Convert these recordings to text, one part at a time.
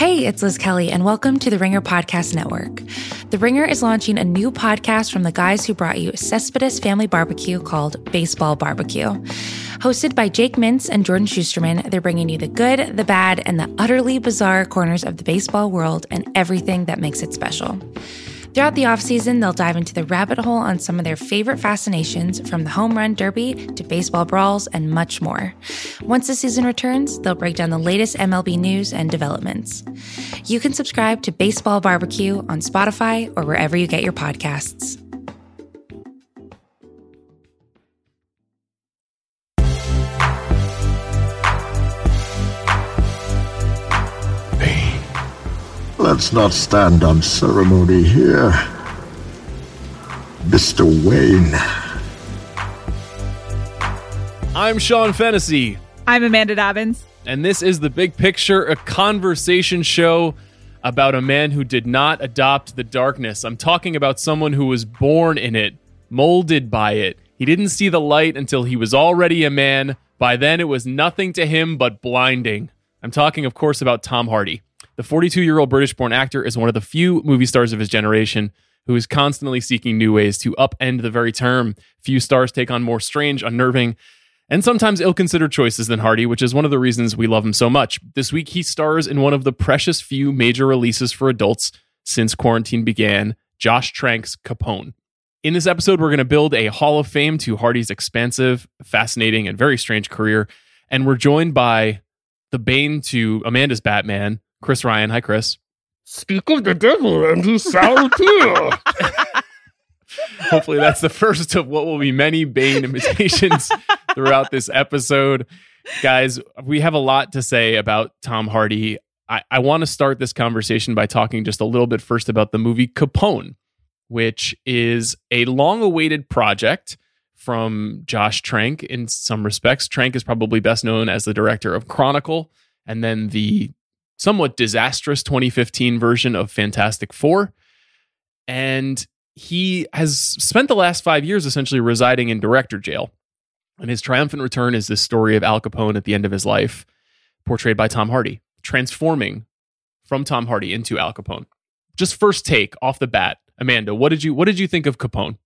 Hey, it's Liz Kelly, and welcome to the Ringer Podcast Network. The Ringer is launching a new podcast from the guys who brought you Cespedes Family Barbecue called Baseball Barbecue. Hosted by Jake Mintz and Jordan Schusterman, they're bringing you the good, the bad, and the utterly bizarre corners of the baseball world and everything that makes it special. Throughout the offseason, they'll dive into the rabbit hole on some of their favorite fascinations from the home run derby to baseball brawls and much more. Once the season returns, they'll break down the latest MLB news and developments. You can subscribe to Baseball Barbecue on Spotify or wherever you get your podcasts. Let's not stand on ceremony here. Mr. Wayne. I'm Sean Fennessey, I'm Amanda Dobbins. and this is The Big Picture, a conversation show about a man who did not adopt the darkness. I'm talking about someone who was born in it, molded by it. He didn't see the light until he was already a man. By then, it was nothing to him but blinding. I'm talking, of course, about Tom Hardy. The 42 year old British born actor is one of the few movie stars of his generation who is constantly seeking new ways to upend the very term. Few stars take on more strange, unnerving, and sometimes ill considered choices than Hardy, which is one of the reasons we love him so much. This week, he stars in one of the precious few major releases for adults since quarantine began Josh Trank's Capone. In this episode, we're going to build a Hall of Fame to Hardy's expansive, fascinating, and very strange career. And we're joined by the Bane to Amanda's Batman, Chris Ryan. Hi, Chris. Speak of the devil, and he shall appear. Hopefully, that's the first of what will be many Bane imitations throughout this episode. Guys, we have a lot to say about Tom Hardy. I, I want to start this conversation by talking just a little bit first about the movie Capone, which is a long awaited project from Josh Trank in some respects. Trank is probably best known as the director of Chronicle and then the somewhat disastrous 2015 version of Fantastic Four. And he has spent the last five years essentially residing in director jail. And his triumphant return is this story of Al Capone at the end of his life, portrayed by Tom Hardy, transforming from Tom Hardy into Al Capone. Just first take off the bat, Amanda, what did you what did you think of Capone?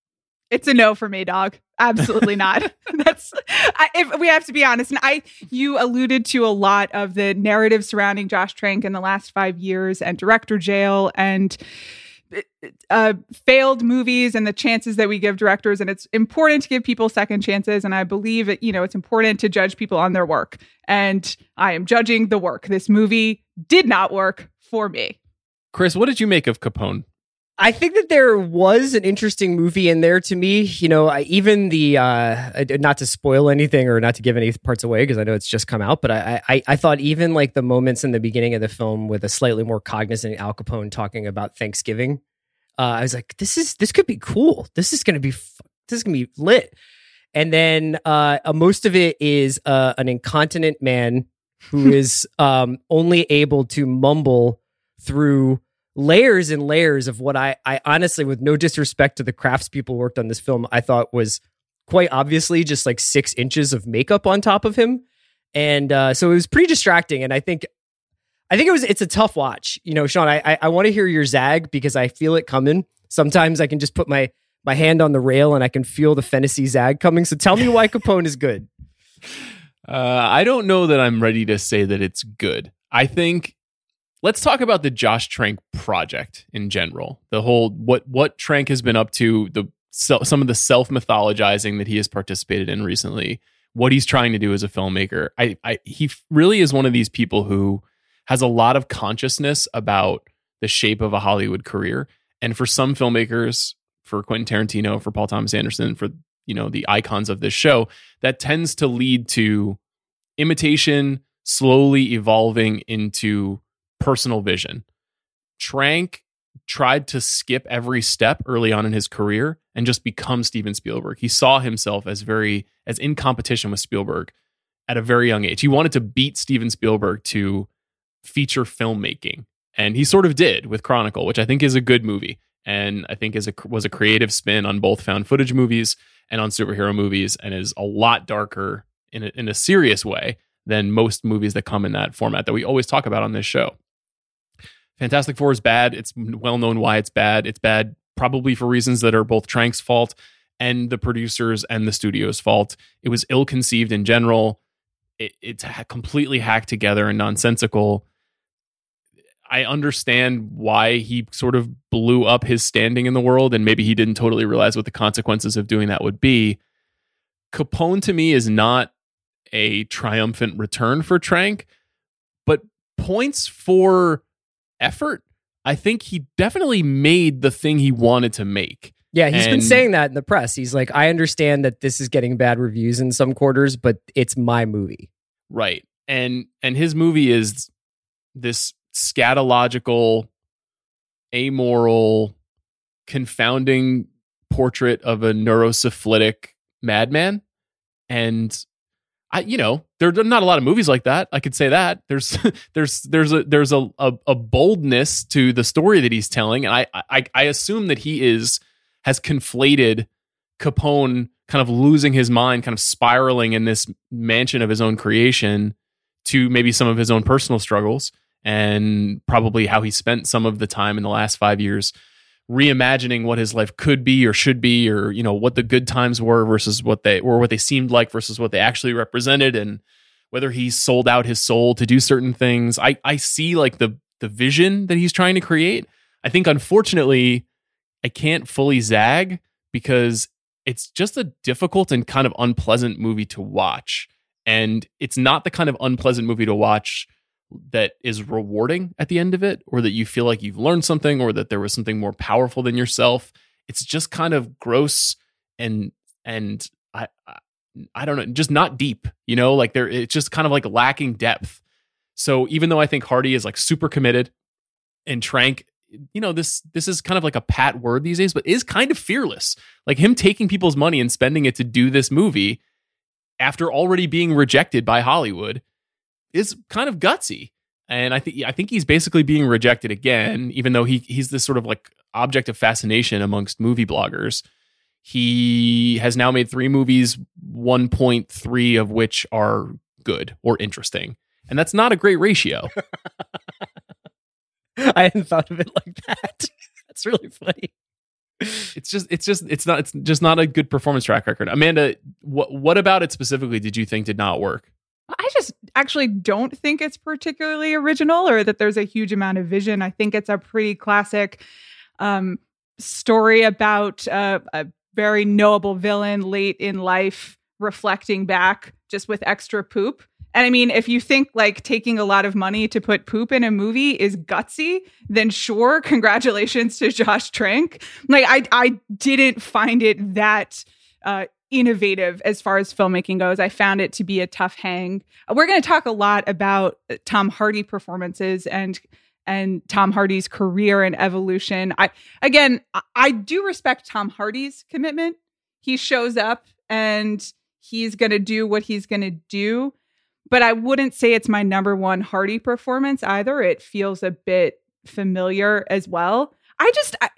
It's a no for me, dog. Absolutely not. That's I, if we have to be honest. And I, you alluded to a lot of the narrative surrounding Josh Trank in the last five years, and director jail, and uh, failed movies, and the chances that we give directors. And it's important to give people second chances. And I believe it. You know, it's important to judge people on their work. And I am judging the work. This movie did not work for me. Chris, what did you make of Capone? I think that there was an interesting movie in there to me. You know, I, even the uh, not to spoil anything or not to give any parts away because I know it's just come out, but I, I I thought even like the moments in the beginning of the film with a slightly more cognizant Al Capone talking about Thanksgiving, uh, I was like, this is this could be cool. This is gonna be this is gonna be lit. And then uh, uh, most of it is uh, an incontinent man who is um, only able to mumble through layers and layers of what I, I honestly, with no disrespect to the craftspeople worked on this film, I thought was quite obviously just like six inches of makeup on top of him, and uh, so it was pretty distracting. And I think, I think it was it's a tough watch. You know, Sean, I I, I want to hear your zag because I feel it coming. Sometimes I can just put my my hand on the rail and I can feel the fantasy zag coming. So tell me why Capone is good. Uh, I don't know that I'm ready to say that it's good. I think let's talk about the Josh Trank project in general. The whole what what Trank has been up to, the some of the self mythologizing that he has participated in recently, what he's trying to do as a filmmaker. I, I he really is one of these people who has a lot of consciousness about the shape of a Hollywood career. And for some filmmakers, for Quentin Tarantino, for Paul Thomas Anderson, for you know the icons of this show, that tends to lead to imitation slowly evolving into personal vision. Trank tried to skip every step early on in his career and just become Steven Spielberg. He saw himself as very as in competition with Spielberg at a very young age. He wanted to beat Steven Spielberg to feature filmmaking, and he sort of did with Chronicle, which I think is a good movie and I think is a was a creative spin on both found footage movies and on superhero movies, and is a lot darker in a, in a serious way than most movies that come in that format that we always talk about on this show. Fantastic Four is bad. It's well known why it's bad. It's bad probably for reasons that are both Trank's fault and the producers and the studio's fault. It was ill conceived in general. It, it's completely hacked together and nonsensical. I understand why he sort of blew up his standing in the world, and maybe he didn't totally realize what the consequences of doing that would be. Capone to me is not a triumphant return for Trank, but points for effort. I think he definitely made the thing he wanted to make. Yeah, he's and, been saying that in the press. He's like, I understand that this is getting bad reviews in some quarters, but it's my movie. Right. And and his movie is this scatological, amoral, confounding portrait of a neurosyphilitic madman. And I, you know, there are not a lot of movies like that. I could say that there's there's there's a there's a, a, a boldness to the story that he's telling, and I, I I assume that he is has conflated Capone kind of losing his mind, kind of spiraling in this mansion of his own creation, to maybe some of his own personal struggles, and probably how he spent some of the time in the last five years reimagining what his life could be or should be or you know what the good times were versus what they or what they seemed like versus what they actually represented and whether he sold out his soul to do certain things. I i see like the the vision that he's trying to create. I think unfortunately i can't fully zag because it's just a difficult and kind of unpleasant movie to watch. And it's not the kind of unpleasant movie to watch that is rewarding at the end of it or that you feel like you've learned something or that there was something more powerful than yourself. It's just kind of gross and and i i don't know just not deep you know? Like there it's just kind of like lacking depth. So even though i think hardy is like super committed and trank you know this this is kind of like a pat word these days but is kind of fearless. Like him taking people's money and spending it to do this movie after already being rejected by hollywood is kind of gutsy. And I think I think he's basically being rejected again, even though he he's this sort of like object of fascination amongst movie bloggers. He has now made three movies, 1.3 of which are good or interesting. And that's not a great ratio. I hadn't thought of it like that. that's really funny. It's just it's just it's not it's just not a good performance track record. Amanda, what what about it specifically did you think did not work? I just actually don't think it's particularly original or that there's a huge amount of vision. I think it's a pretty classic um, story about uh, a very knowable villain late in life reflecting back just with extra poop. And I mean, if you think like taking a lot of money to put poop in a movie is gutsy, then sure, congratulations to Josh Trank. Like I I didn't find it that uh, innovative as far as filmmaking goes. I found it to be a tough hang. We're going to talk a lot about uh, Tom Hardy performances and and Tom Hardy's career and evolution. I again, I do respect Tom Hardy's commitment. He shows up and he's going to do what he's going to do, but I wouldn't say it's my number one Hardy performance either. It feels a bit familiar as well. I just I,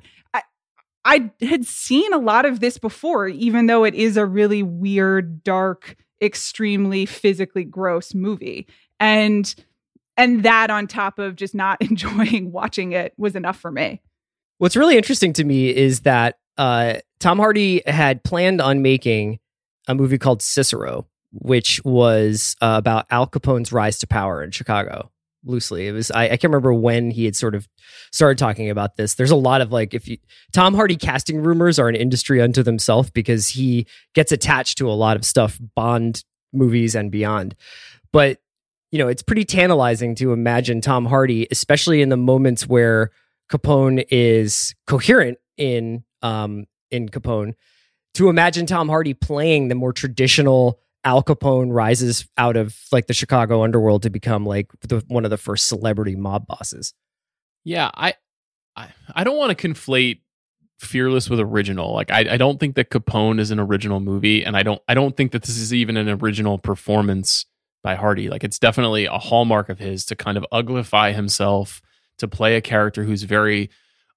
I had seen a lot of this before, even though it is a really weird, dark, extremely physically gross movie. And and that on top of just not enjoying watching it was enough for me. What's really interesting to me is that uh, Tom Hardy had planned on making a movie called Cicero, which was uh, about Al Capone's rise to power in Chicago loosely. It was I, I, can't remember when he had sort of started talking about this. There's a lot of like if you Tom Hardy casting rumors are an industry unto themselves because he gets attached to a lot of stuff, Bond movies and beyond. But you know, it's pretty tantalizing to imagine Tom Hardy, especially in the moments where Capone is coherent in um in Capone, to imagine Tom Hardy playing the more traditional Al Capone rises out of like the Chicago underworld to become like the, one of the first celebrity mob bosses. Yeah, I, I, I don't want to conflate Fearless with original. Like, I, I don't think that Capone is an original movie, and I don't, I don't think that this is even an original performance by Hardy. Like, it's definitely a hallmark of his to kind of uglify himself to play a character who's very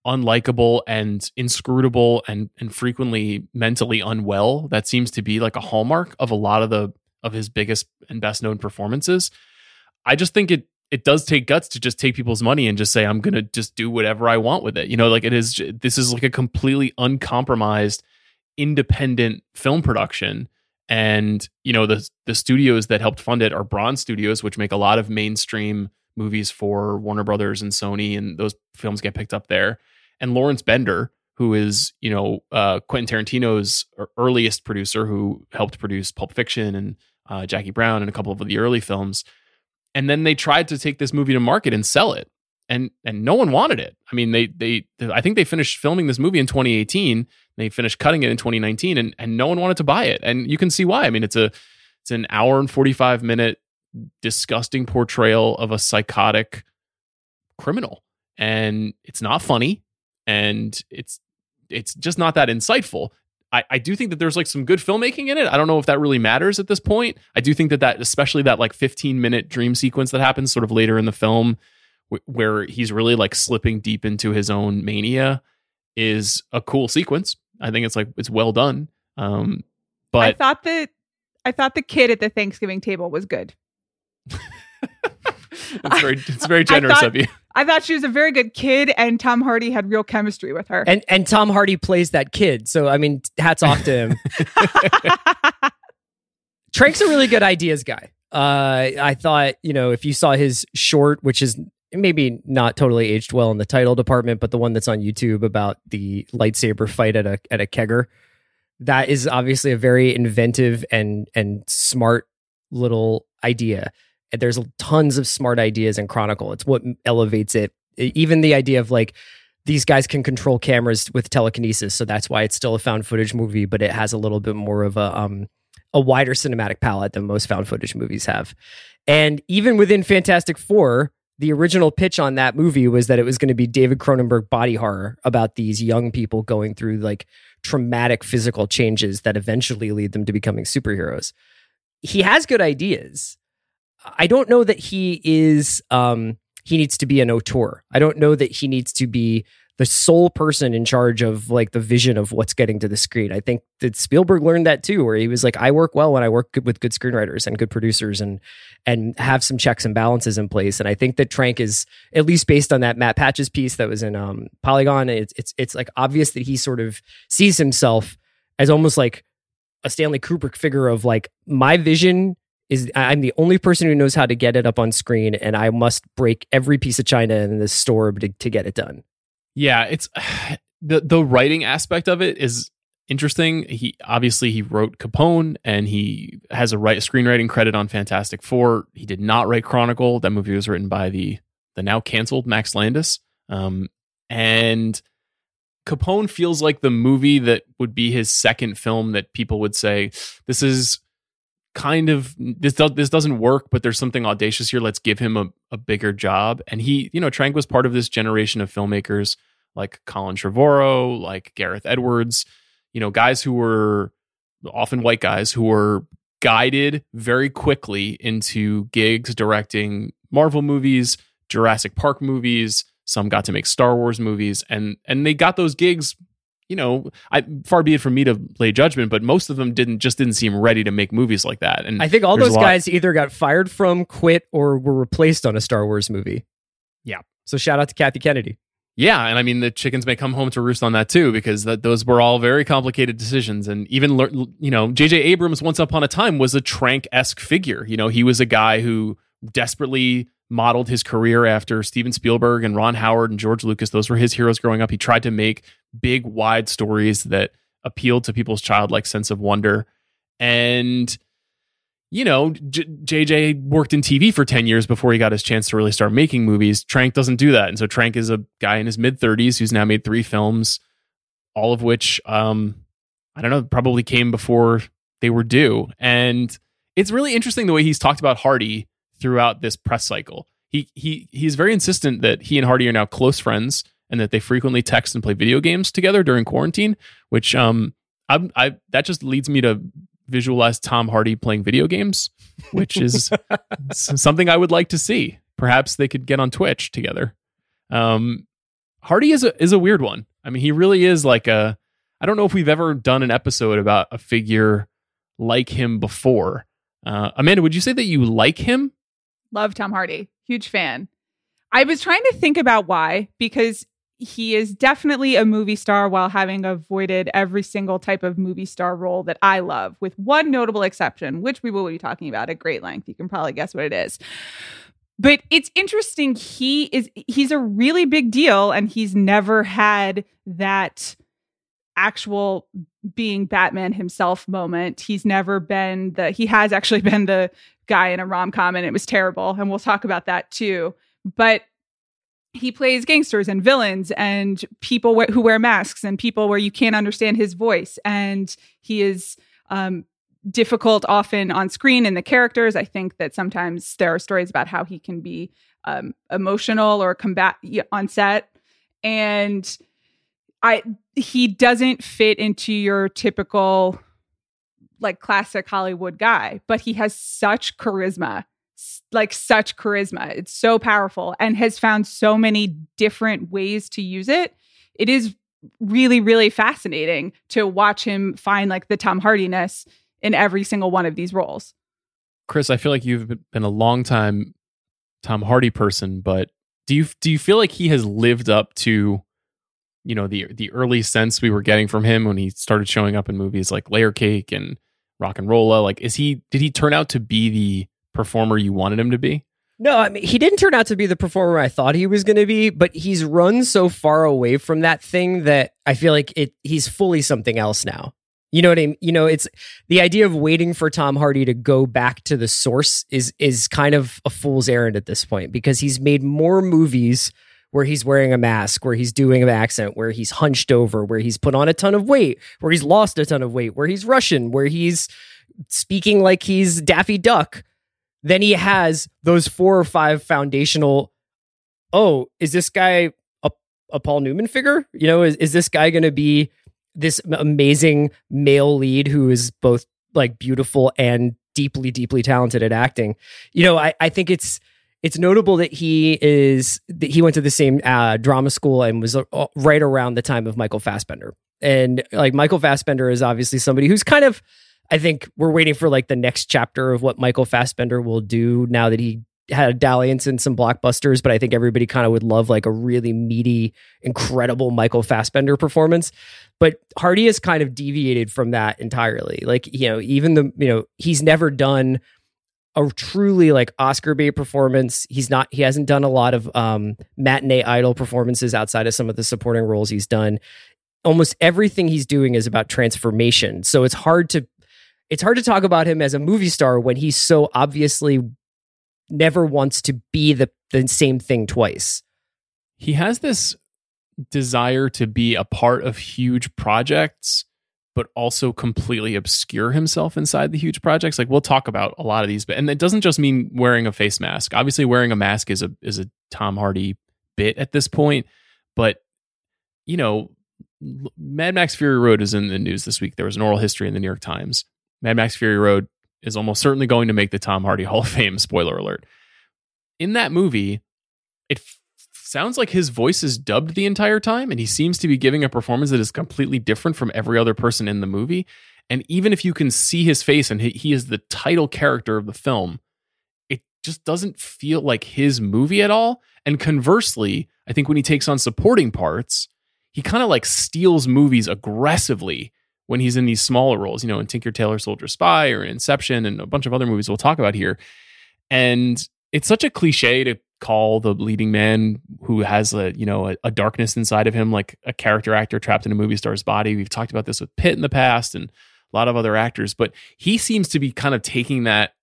unlikable and inscrutable and and frequently mentally unwell. That seems to be like a hallmark of a lot of the of his biggest and best known performances. I just think it it does take guts to just take people's money and just say I'm going to just do whatever I want with it. You know, like it is this is like a completely uncompromised independent film production. And you know the the studios that helped fund it are Bron Studios which make a lot of mainstream movies for Warner Brothers and Sony and those films get picked up there. And Lawrence Bender who is you know uh, Quentin Tarantino's earliest producer who helped produce Pulp Fiction and uh, Jackie Brown and a couple of the early films. And then they tried to take this movie to market and sell it and and no one wanted it. I mean they they i think they finished filming this movie in 2018 they finished cutting it in 2019 and and no one wanted to buy it. And you can see why. I mean it's a it's an hour and 45 minute disgusting portrayal of a psychotic criminal and it's not funny and it's it's just not that insightful I, I do think that there's like some good filmmaking in it. I don't know if that really matters at this point. I do think that that, especially that like 15 minute dream sequence that happens sort of later in the film, w- where he's really like slipping deep into his own mania, is a cool sequence. I think it's like it's well done. Um, but I thought that I thought the kid at the Thanksgiving table was good. it's very it's very generous thought, of you. I thought she was a very good kid, and Tom Hardy had real chemistry with her. And and Tom Hardy plays that kid, so I mean, hats off to him. Trank's a really good ideas guy. Uh, I thought you know if you saw his short, which is maybe not totally aged well in the title department, but the one that's on YouTube about the lightsaber fight at a at a kegger, that is obviously a very inventive and and smart little idea there's tons of smart ideas in Chronicle. It's what elevates it. Even the idea of like these guys can control cameras with telekinesis, so that's why it's still a found footage movie, but it has a little bit more of a um a wider cinematic palette than most found footage movies have. And even within Fantastic Four, the original pitch on that movie was that it was going to be David Cronenberg body horror about these young people going through like traumatic physical changes that eventually lead them to becoming superheroes. He has good ideas. I don't know that he is um he needs to be an auteur. I don't know that he needs to be the sole person in charge of like the vision of what's getting to the screen. I think that Spielberg learned that too, where he was like, I work well when I work with good screenwriters and good producers and and have some checks and balances in place. And I think that Trank is at least based on that Matt Patches piece that was in um, Polygon. It's it's it's like obvious that he sort of sees himself as almost like a Stanley Kubrick figure of like my vision is I'm the only person who knows how to get it up on screen, and I must break every piece of china in this store to, to get it done. Yeah, it's the the writing aspect of it is interesting. He obviously he wrote Capone, and he has a write screenwriting credit on Fantastic Four. He did not write Chronicle. That movie was written by the the now canceled Max Landis, um, and Capone feels like the movie that would be his second film that people would say this is kind of this does this doesn't work, but there's something audacious here. Let's give him a, a bigger job. And he, you know, Trank was part of this generation of filmmakers like Colin Trevorrow, like Gareth Edwards, you know, guys who were often white guys who were guided very quickly into gigs directing Marvel movies, Jurassic Park movies. Some got to make Star Wars movies, and and they got those gigs you know, I far be it from me to play judgment, but most of them didn't just didn't seem ready to make movies like that. And I think all those guys either got fired from, quit, or were replaced on a Star Wars movie. Yeah. So shout out to Kathy Kennedy. Yeah, and I mean the chickens may come home to roost on that too, because that those were all very complicated decisions. And even you know, J.J. Abrams once upon a time was a Trank esque figure. You know, he was a guy who desperately modeled his career after Steven Spielberg and Ron Howard and George Lucas. Those were his heroes growing up. He tried to make big, wide stories that appealed to people's childlike sense of wonder. And, you know, JJ worked in TV for 10 years before he got his chance to really start making movies. Trank doesn't do that. And so Trank is a guy in his mid 30s who's now made three films, all of which, um, I don't know, probably came before they were due. And it's really interesting the way he's talked about Hardy throughout this press cycle. He he he's very insistent that he and Hardy are now close friends and that they frequently text and play video games together during quarantine. Which um I I that just leads me to visualize Tom Hardy playing video games, which is something I would like to see. Perhaps they could get on Twitch together. Um, Hardy is a is a weird one. I mean, he really is like a. I don't know if we've ever done an episode about a figure like him before. Uh, Amanda, would you say that you like him? Love Tom Hardy. Huge fan. I was trying to think about why, because he is definitely a movie star while having avoided every single type of movie star role that I love, with one notable exception, which we will be talking about at great length. You can probably guess what it is. But it's interesting. He is he's a really big deal, and he's never had that actual being Batman himself moment. He's never been the he has actually been the guy in a rom-com and it was terrible and we'll talk about that too. But he plays gangsters and villains and people wh- who wear masks and people where you can't understand his voice. And he is um, difficult often on screen in the characters. I think that sometimes there are stories about how he can be um, emotional or combat on set. And i he doesn't fit into your typical like classic hollywood guy but he has such charisma like such charisma. It's so powerful and has found so many different ways to use it. It is really, really fascinating to watch him find like the Tom Hardiness in every single one of these roles. Chris, I feel like you've been a long time Tom Hardy person, but do you do you feel like he has lived up to you know the the early sense we were getting from him when he started showing up in movies like Layer Cake and Rock and Rolla? Like, is he did he turn out to be the performer you wanted him to be? No, I mean he didn't turn out to be the performer I thought he was going to be, but he's run so far away from that thing that I feel like it he's fully something else now. You know what I mean? You know, it's the idea of waiting for Tom Hardy to go back to the source is is kind of a fool's errand at this point because he's made more movies where he's wearing a mask, where he's doing an accent, where he's hunched over, where he's put on a ton of weight, where he's lost a ton of weight, where he's Russian, where he's speaking like he's Daffy Duck then he has those four or five foundational. Oh, is this guy a, a Paul Newman figure? You know, is, is this guy going to be this amazing male lead who is both like beautiful and deeply, deeply talented at acting? You know, I, I think it's it's notable that he is that he went to the same uh, drama school and was uh, right around the time of Michael Fassbender. And like Michael Fassbender is obviously somebody who's kind of I think we're waiting for like the next chapter of what Michael Fassbender will do now that he had a dalliance in some blockbusters, but I think everybody kind of would love like a really meaty, incredible Michael Fassbender performance. But Hardy has kind of deviated from that entirely. Like, you know, even the, you know, he's never done a truly like Oscar bait performance. He's not, he hasn't done a lot of um, matinee idol performances outside of some of the supporting roles he's done. Almost everything he's doing is about transformation. So it's hard to it's hard to talk about him as a movie star when he's so obviously never wants to be the, the same thing twice. He has this desire to be a part of huge projects, but also completely obscure himself inside the huge projects. Like we'll talk about a lot of these, but and it doesn't just mean wearing a face mask. Obviously, wearing a mask is a is a Tom Hardy bit at this point, but you know, Mad Max Fury Road is in the news this week. There was an oral history in the New York Times Mad Max Fury Road is almost certainly going to make the Tom Hardy Hall of Fame. Spoiler alert. In that movie, it sounds like his voice is dubbed the entire time, and he seems to be giving a performance that is completely different from every other person in the movie. And even if you can see his face and he, is the title character of the film, it just doesn't feel like his movie at all. And conversely, I think when he takes on supporting parts, he kind of like steals movies aggressively when he's in these smaller roles, you know, in Tinker Tailor Soldier Spy or in Inception and a bunch of other movies we'll talk about here. And it's such a cliche to call the leading man who has a you know a, a, darkness inside of him like a character actor trapped in a movie star's body we've talked about this with pitt in the past and a lot of other actors but he seems to be kind of taking that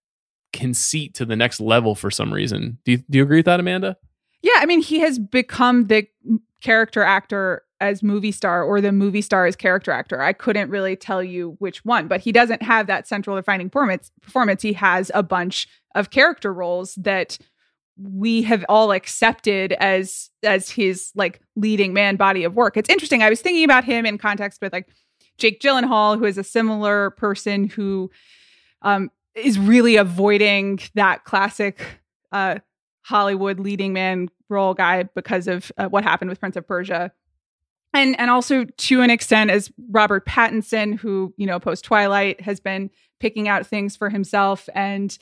conceit to the next level for some reason do you, do you agree with that amanda yeah i mean he has become the character actor as movie star or the movie star as character actor. I couldn't really tell you which one, but he doesn't have that central defining performance. Performance. He has a bunch of character roles that we have all accepted as as his like leading man body of work. It's interesting. I was thinking about him in context with like Jake Gyllenhaal, who is a similar person who um, is really avoiding that classic uh, Hollywood leading man role guy because of uh, what happened with Prince of Persia and and also to an extent as Robert Pattinson, who you know post Twilight has been picking out things for himself, and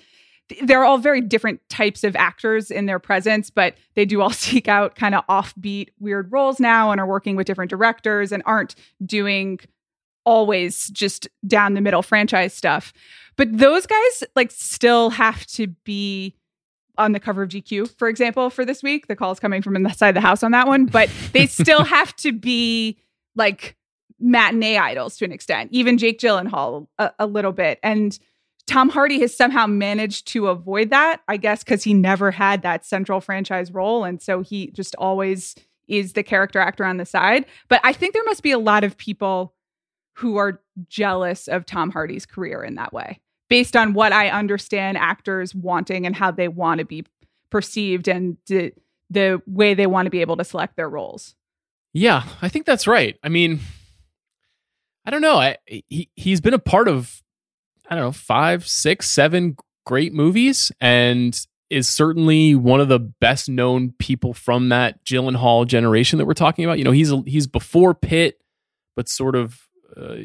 they're all very different types of actors in their presence, but they do all seek out kind of offbeat, weird roles now and are working with different directors and aren't doing always just down the middle franchise stuff. But those guys like still have to be on the cover of GQ, for example, for this week. The call is coming from inside the house on that one, but they still have to be like matinee idols to an extent, even Jake Gyllenhaal a, a little bit. And Tom Hardy has somehow managed to avoid that, I guess, because he never had that central franchise role. And so he just always is the character actor on the side. But I think there must be a lot of people who are jealous of Tom Hardy's career in that way, based on what I understand actors wanting and how they want to be perceived and the, way they want to be able to select their roles. Yeah, I think that's right. I mean, I don't know. I, he he's been a part of I don't know five, six, seven great movies, and is certainly one of the best known people from that Gyllenhaal generation that we're talking about. You know, he's he's before Pitt, but sort of, uh,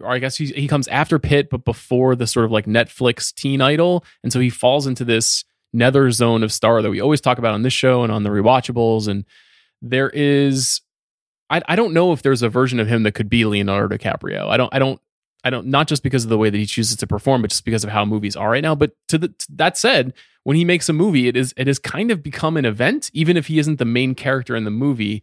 or I guess he comes after Pitt, but before the sort of like Netflix teen idol, and so he falls into this nether zone of star that we always talk about on this show and on the rewatchables. And there is I, I don't know if there's a version of him that could be Leonardo DiCaprio. I don't I don't I don't not just because of the way that he chooses to perform, but just because of how movies are right now. But to, the, to that said, when he makes a movie, it is it has kind of become an event, even if he isn't the main character in the movie.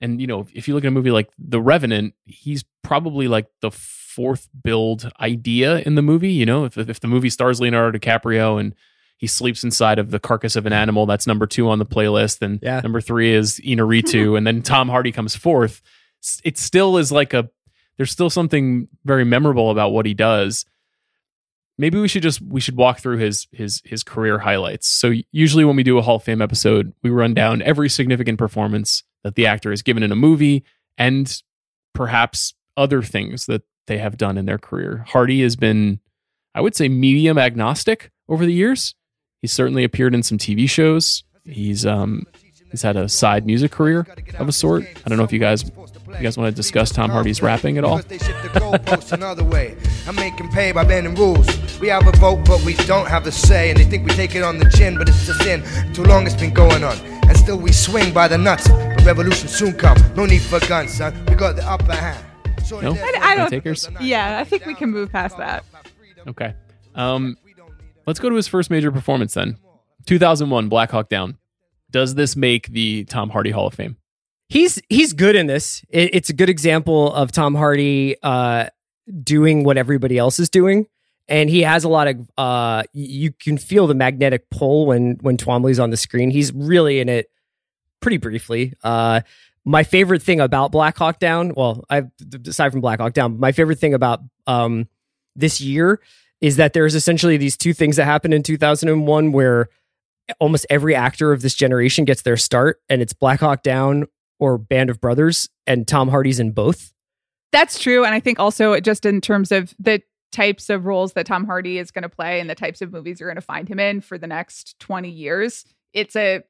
And you know, if you look at a movie like The Revenant, he's probably like the fourth build idea in the movie. You know, if if the movie stars Leonardo DiCaprio and he sleeps inside of the carcass of an animal. That's number two on the playlist. And yeah. number three is Inarritu. and then Tom Hardy comes fourth. It still is like a, there's still something very memorable about what he does. Maybe we should just we should walk through his his his career highlights. So usually when we do a Hall of Fame episode, we run down every significant performance that the actor has given in a movie and perhaps other things that they have done in their career. Hardy has been, I would say, medium agnostic over the years. He's certainly appeared in some TV shows. He's um he's had a side music career of a sort. I don't know if you guys you guys want to discuss Tom Hardy's rapping at all? I'm making pay by bending rules. We have a vote, but we don't have the say. And they think we take it on the chin, but it's a sin. Too long it's been going on. And still we swing by the nuts. But revolution soon come. No need for guns, son. We got the upper hand. No? I, I don't. Takers? Yeah, I think we can move past that. Okay. Um, Let's go to his first major performance then. 2001 Black Hawk Down. Does this make the Tom Hardy Hall of Fame? He's he's good in this. It, it's a good example of Tom Hardy uh, doing what everybody else is doing, and he has a lot of. Uh, you can feel the magnetic pull when when Twombly's on the screen. He's really in it pretty briefly. Uh, my favorite thing about Black Hawk Down, well, I aside from Black Hawk Down, my favorite thing about um, this year is that there's essentially these two things that happened in 2001 where almost every actor of this generation gets their start and it's Black Hawk Down or Band of Brothers and Tom Hardy's in both. That's true and I think also just in terms of the types of roles that Tom Hardy is going to play and the types of movies you're going to find him in for the next 20 years, it's a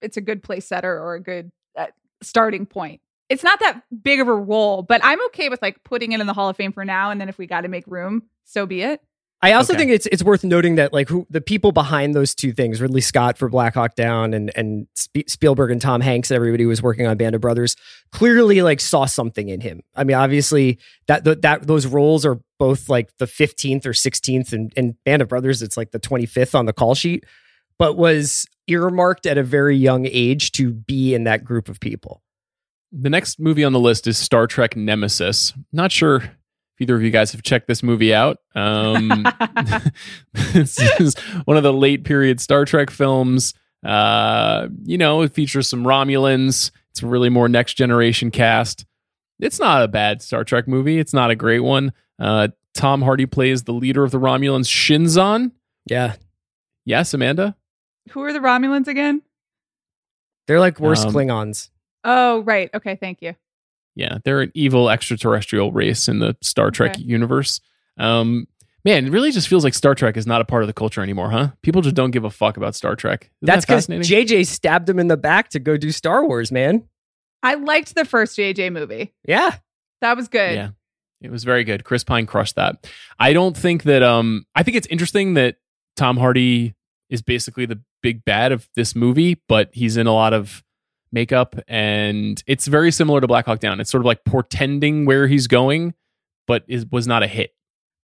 it's a good place setter or a good uh, starting point. It's not that big of a role, but I'm okay with like putting it in the Hall of Fame for now and then if we got to make room, so be it. I also okay. think it's it's worth noting that like who the people behind those two things, Ridley Scott for Black Hawk Down and and Spielberg and Tom Hanks, and everybody who was working on Band of Brothers, clearly like saw something in him. I mean, obviously that that those roles are both like the fifteenth or sixteenth, and in Band of Brothers, it's like the twenty fifth on the call sheet, but was earmarked at a very young age to be in that group of people. The next movie on the list is Star Trek Nemesis. Not sure if either of you guys have checked this movie out, um, this is one of the late period Star Trek films. Uh, you know, it features some Romulans. It's a really more next generation cast. It's not a bad Star Trek movie. It's not a great one. Uh, Tom Hardy plays the leader of the Romulans, Shinzon. Yeah. Yes, Amanda? Who are the Romulans again? They're like worse um, Klingons. Oh, right. Okay, thank you. Yeah, they're an evil extraterrestrial race in the Star Trek okay. universe. Um, man, it really just feels like Star Trek is not a part of the culture anymore, huh? People just don't give a fuck about Star Trek. Isn't That's because that JJ stabbed him in the back to go do Star Wars, man. I liked the first JJ movie. Yeah. That was good. Yeah. It was very good. Chris Pine crushed that. I don't think that um I think it's interesting that Tom Hardy is basically the big bad of this movie, but he's in a lot of makeup and it's very similar to Black Hawk Down. It's sort of like portending where he's going, but is was not a hit.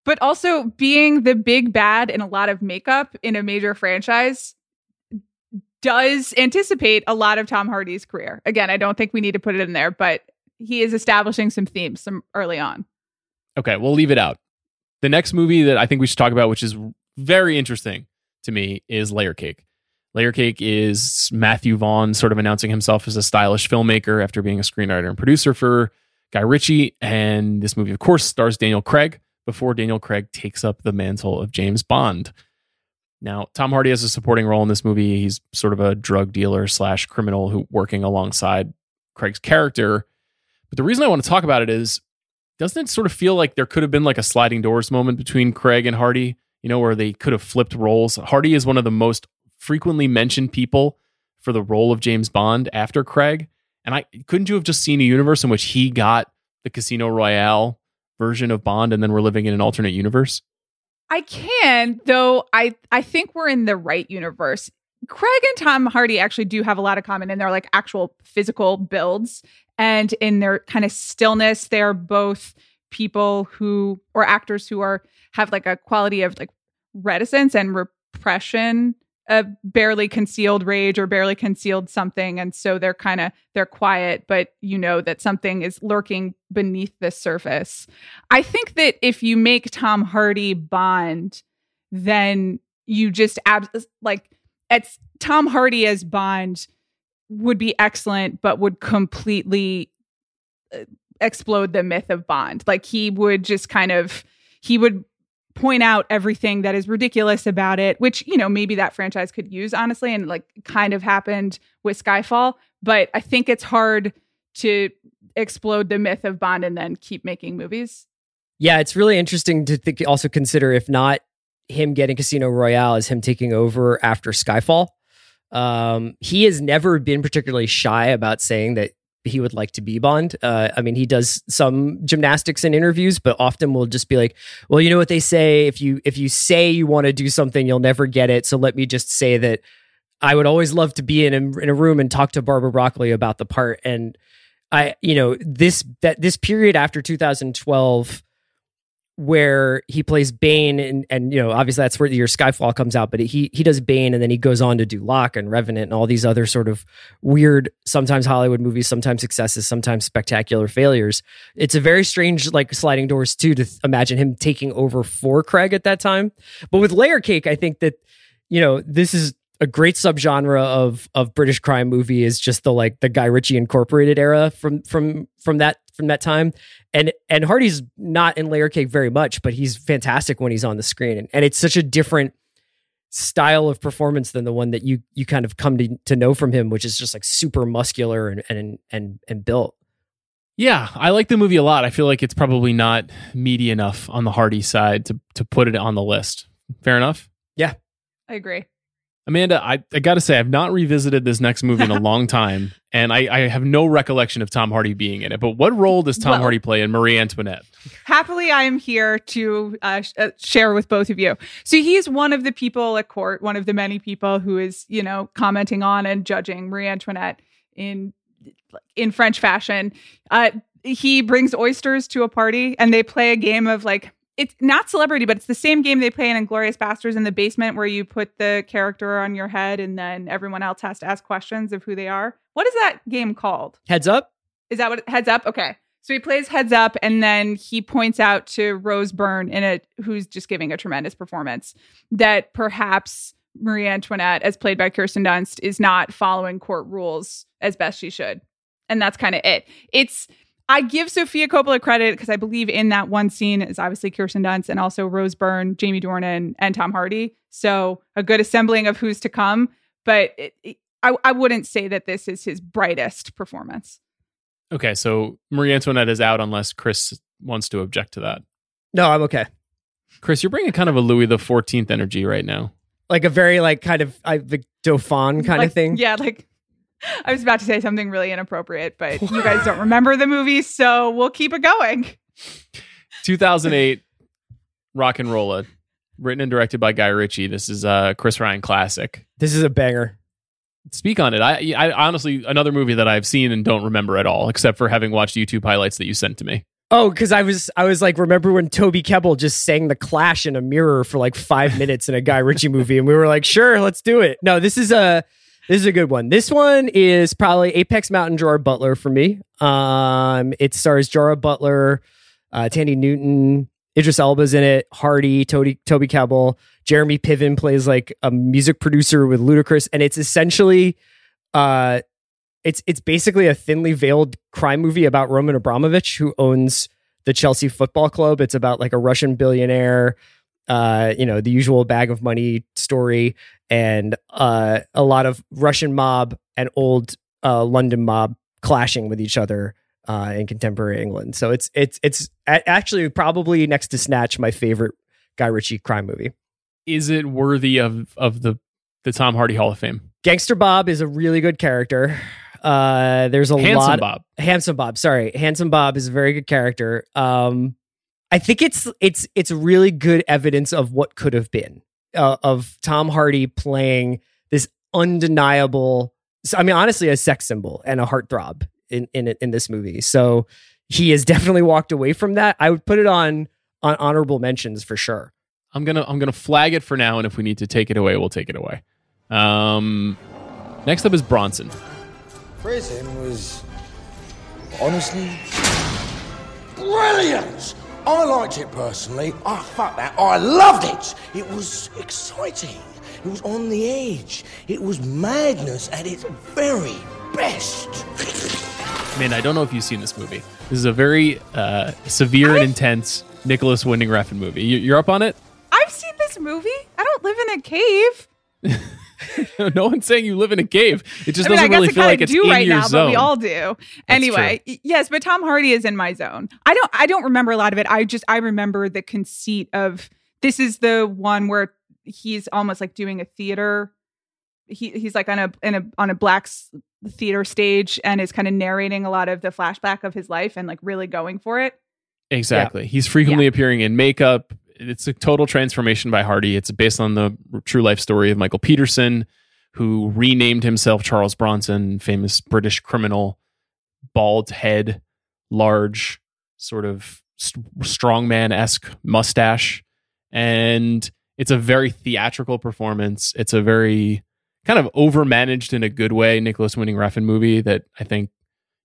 But also being the big bad in a lot of makeup in a major franchise does anticipate a lot of Tom Hardy's career. Again, I don't think we need to put it in there, but he is establishing some themes some early on. Okay, we'll leave it out. The next movie that I think we should talk about, which is very interesting to me, is Layer Cake. Layer Cake is Matthew Vaughn sort of announcing himself as a stylish filmmaker after being a screenwriter and producer for Guy Ritchie. And this movie, of course, stars Daniel Craig before Daniel Craig takes up the mantle of James Bond. Now, Tom Hardy has a supporting role in this movie. He's sort of a drug dealer slash criminal who working alongside Craig's character. But the reason I want to talk about it is, doesn't it sort of feel like there could have been like a sliding doors moment between Craig and Hardy? You know, where they could have flipped roles. Hardy is one of the most frequently mentioned people for the role of James Bond after Craig. And I couldn't you have just seen a universe in which he got the Casino Royale version of Bond and then we're living in an alternate universe? I can, though I I think we're in the right universe. Craig and Tom Hardy actually do have a lot of common in their like actual physical builds and in their kind of stillness. They're both people who or actors who are have like a quality of like reticence and repression a barely concealed rage or barely concealed something. And so they're kind of they're quiet but you know that something is lurking beneath the surface. I think that if you make tom hardy bond then you just ab- like it's tom hardy as bond would be excellent but would completely uh, explode the myth of bond. Like he would just kind of he would point out everything that is ridiculous about it, which, you know, maybe that franchise could use, honestly, and like kind of happened with Skyfall. But I think it's hard to explode the myth of Bond and then keep making movies. Yeah, it's really interesting to think, also consider if not him getting Casino Royale as him taking over after Skyfall. Um, he has never been particularly shy about saying that he would like to be Bond. Uh, I mean, he does some gymnastics in interviews, but often will just be like, "Well, you know what they say: if you if you say you want to do something, you'll never get it. So let me just say that I would always love to be in a, in a room and talk to Barbara Broccoli about the part." And I, you know, this that this period after 2012 where he plays Bane and and you know obviously that's where your Skyfall comes out, but he he does Bane and then he goes on to do Locke and Revenant and all these other sort of weird sometimes Hollywood movies, sometimes successes, sometimes spectacular failures. It's a very strange like sliding doors too to imagine him taking over for Craig at that time. But with Layer Cake, I think that you know this is a great subgenre of of British crime movie is just the like the Guy Ritchie Incorporated era from from from that from that time. And and Hardy's not in Layer Cake very much, but he's fantastic when he's on the screen. And, and it's such a different style of performance than the one that you you kind of come to, to know from him, which is just like super muscular and and and and built. Yeah, I like the movie a lot. I feel like it's probably not meaty enough on the Hardy side to to put it on the list. Fair enough. Yeah, I agree. Amanda, I, I got to say, I've not revisited this next movie in a long time, and I, I, have no recollection of Tom Hardy being in it. But what role does Tom well, Hardy play in Marie Antoinette? Happily, I am here to uh, sh- uh, share with both of you. So he's one of the people at court, one of the many people who is, you know, commenting on and judging Marie Antoinette in in French fashion. Uh, he brings oysters to a party, and they play a game of like it's not celebrity, but it's the same game they play in Inglourious Basterds in the basement where you put the character on your head and then everyone else has to ask questions of who they are. What is that game called? Heads up? Is that what heads up? Okay. So he plays heads up and then he points out to Rose Byrne in it who's just giving a tremendous performance that perhaps Marie Antoinette, as played by Kirsten Dunst, is not following court rules as best she should. And that's kind of it. It's I give Sofia Coppola credit because I believe in that one scene is obviously Kirsten Dunst and also Rose Byrne, Jamie Dornan, and Tom Hardy. So a good assembling of who's to come. But it, it, I, I wouldn't say that this is his brightest performance. Okay, so Marie Antoinette is out unless Chris wants to object to that. No, I'm okay. Chris, you're bringing kind of a Louis the Fourteenth energy right now, like a very like kind of I, the Dauphin kind like, of thing. Yeah, like I was about to say something really inappropriate, but you guys don't remember the movie, so we'll keep it going. 2008, Rock and Rolla. written and directed by Guy Ritchie. This is a Chris Ryan classic. This is a banger. Speak on it. I, I honestly another movie that I've seen and don't remember at all, except for having watched YouTube highlights that you sent to me. Oh, because I was I was like, remember when Toby Kebbell just sang the Clash in a mirror for like five minutes in a Guy Ritchie movie, and we were like, sure, let's do it. No, this is a this is a good one. This one is probably Apex Mountain Gerard Butler for me. Um, it stars Gerard Butler, uh, Thandie Newton, Idris Elba's in it, Hardy, Toby Toby Kebbell, Jeremy Piven plays like a music producer with Ludacris, and it's essentially, uh, it's it's basically a thinly veiled crime movie about Roman Abramovich, who owns the Chelsea Football Club. It's about like a Russian billionaire, uh, you know, the usual bag of money story, and uh, a lot of Russian mob and old uh, London mob clashing with each other uh, in contemporary England. So it's it's it's a- actually probably next to Snatch, my favorite Guy Ritchie crime movie. Is it worthy of of the the Tom Hardy Hall of Fame? Gangster Bob is a really good character. Uh, there's a Handsome lot. Bob. Handsome Bob. Sorry, Handsome Bob is a very good character. Um, I think it's it's it's really good evidence of what could have been uh, of Tom Hardy playing this undeniable. I mean, honestly, a sex symbol and a heartthrob in in in this movie. So he has definitely walked away from that. I would put it on on honorable mentions for sure. I'm gonna I'm gonna flag it for now, and if we need to take it away, we'll take it away. Um, next up is Bronson. Prison was honestly brilliant. I liked it personally. Oh, fuck that. I loved it. It was exciting. It was on the edge. It was madness at its very best. Man, I don't know if you've seen this movie. This is a very uh, severe and intense Nicolas Winding Refn movie. You're up on it? I've seen this movie. I don't live in a cave. no one's saying you live in a cave. It just I mean, doesn't really feel like it's do in right your now, zone. but we all do. anyway, yes, but Tom Hardy is in my zone. I don't. I don't remember a lot of it. I just I remember the conceit of this is the one where he's almost like doing a theater. He he's like on a in a on a black theater stage and is kind of narrating a lot of the flashback of his life and like really going for it. Exactly. He's frequently appearing in makeup. It's a total transformation by Hardy. It's based on the true life story of Michael Peterson, who renamed himself Charles Bronson, famous British criminal, bald head, large, sort of st- strongman esque mustache. And it's a very theatrical performance. It's a very kind of overmanaged in a good way Nicolas Winding Refn movie that I think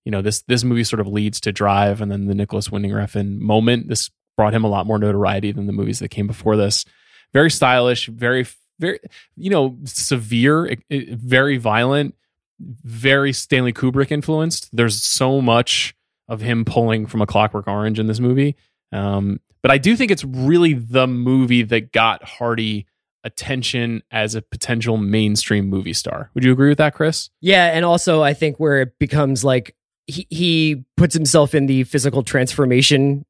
you know this this movie sort of leads to Drive, and then the Nicolas Winding Refn moment. This brought him a lot more notoriety than the movies that came before this. Very stylish, very very you know severe, it- it- very violent, very Stanley Kubrick influenced. There's so much of him pulling from a Clockwork Orange in this movie, um, but I do think it's really the movie that got Hardy attention as a potential mainstream movie star. Would you agree with that, Chris? Yeah, and also I think where it becomes like he he puts himself in the physical transformation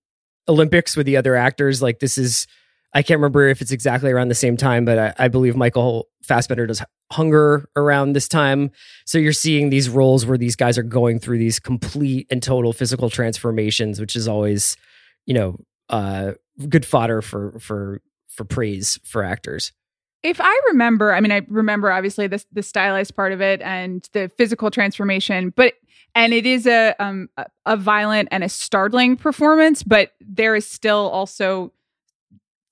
Olympics with the other actors. Like this is I can't remember if it's exactly around the same time, but I, I believe Michael Fassbender does Hunger around this time. So you're seeing these roles where these guys are going through these complete and total physical transformations, which is always, you know, uh, good fodder for for for praise for actors. If I remember, I mean, I remember obviously the the stylized part of it and the physical transformation, but and it is a um a, violent and a startling performance, but there is still also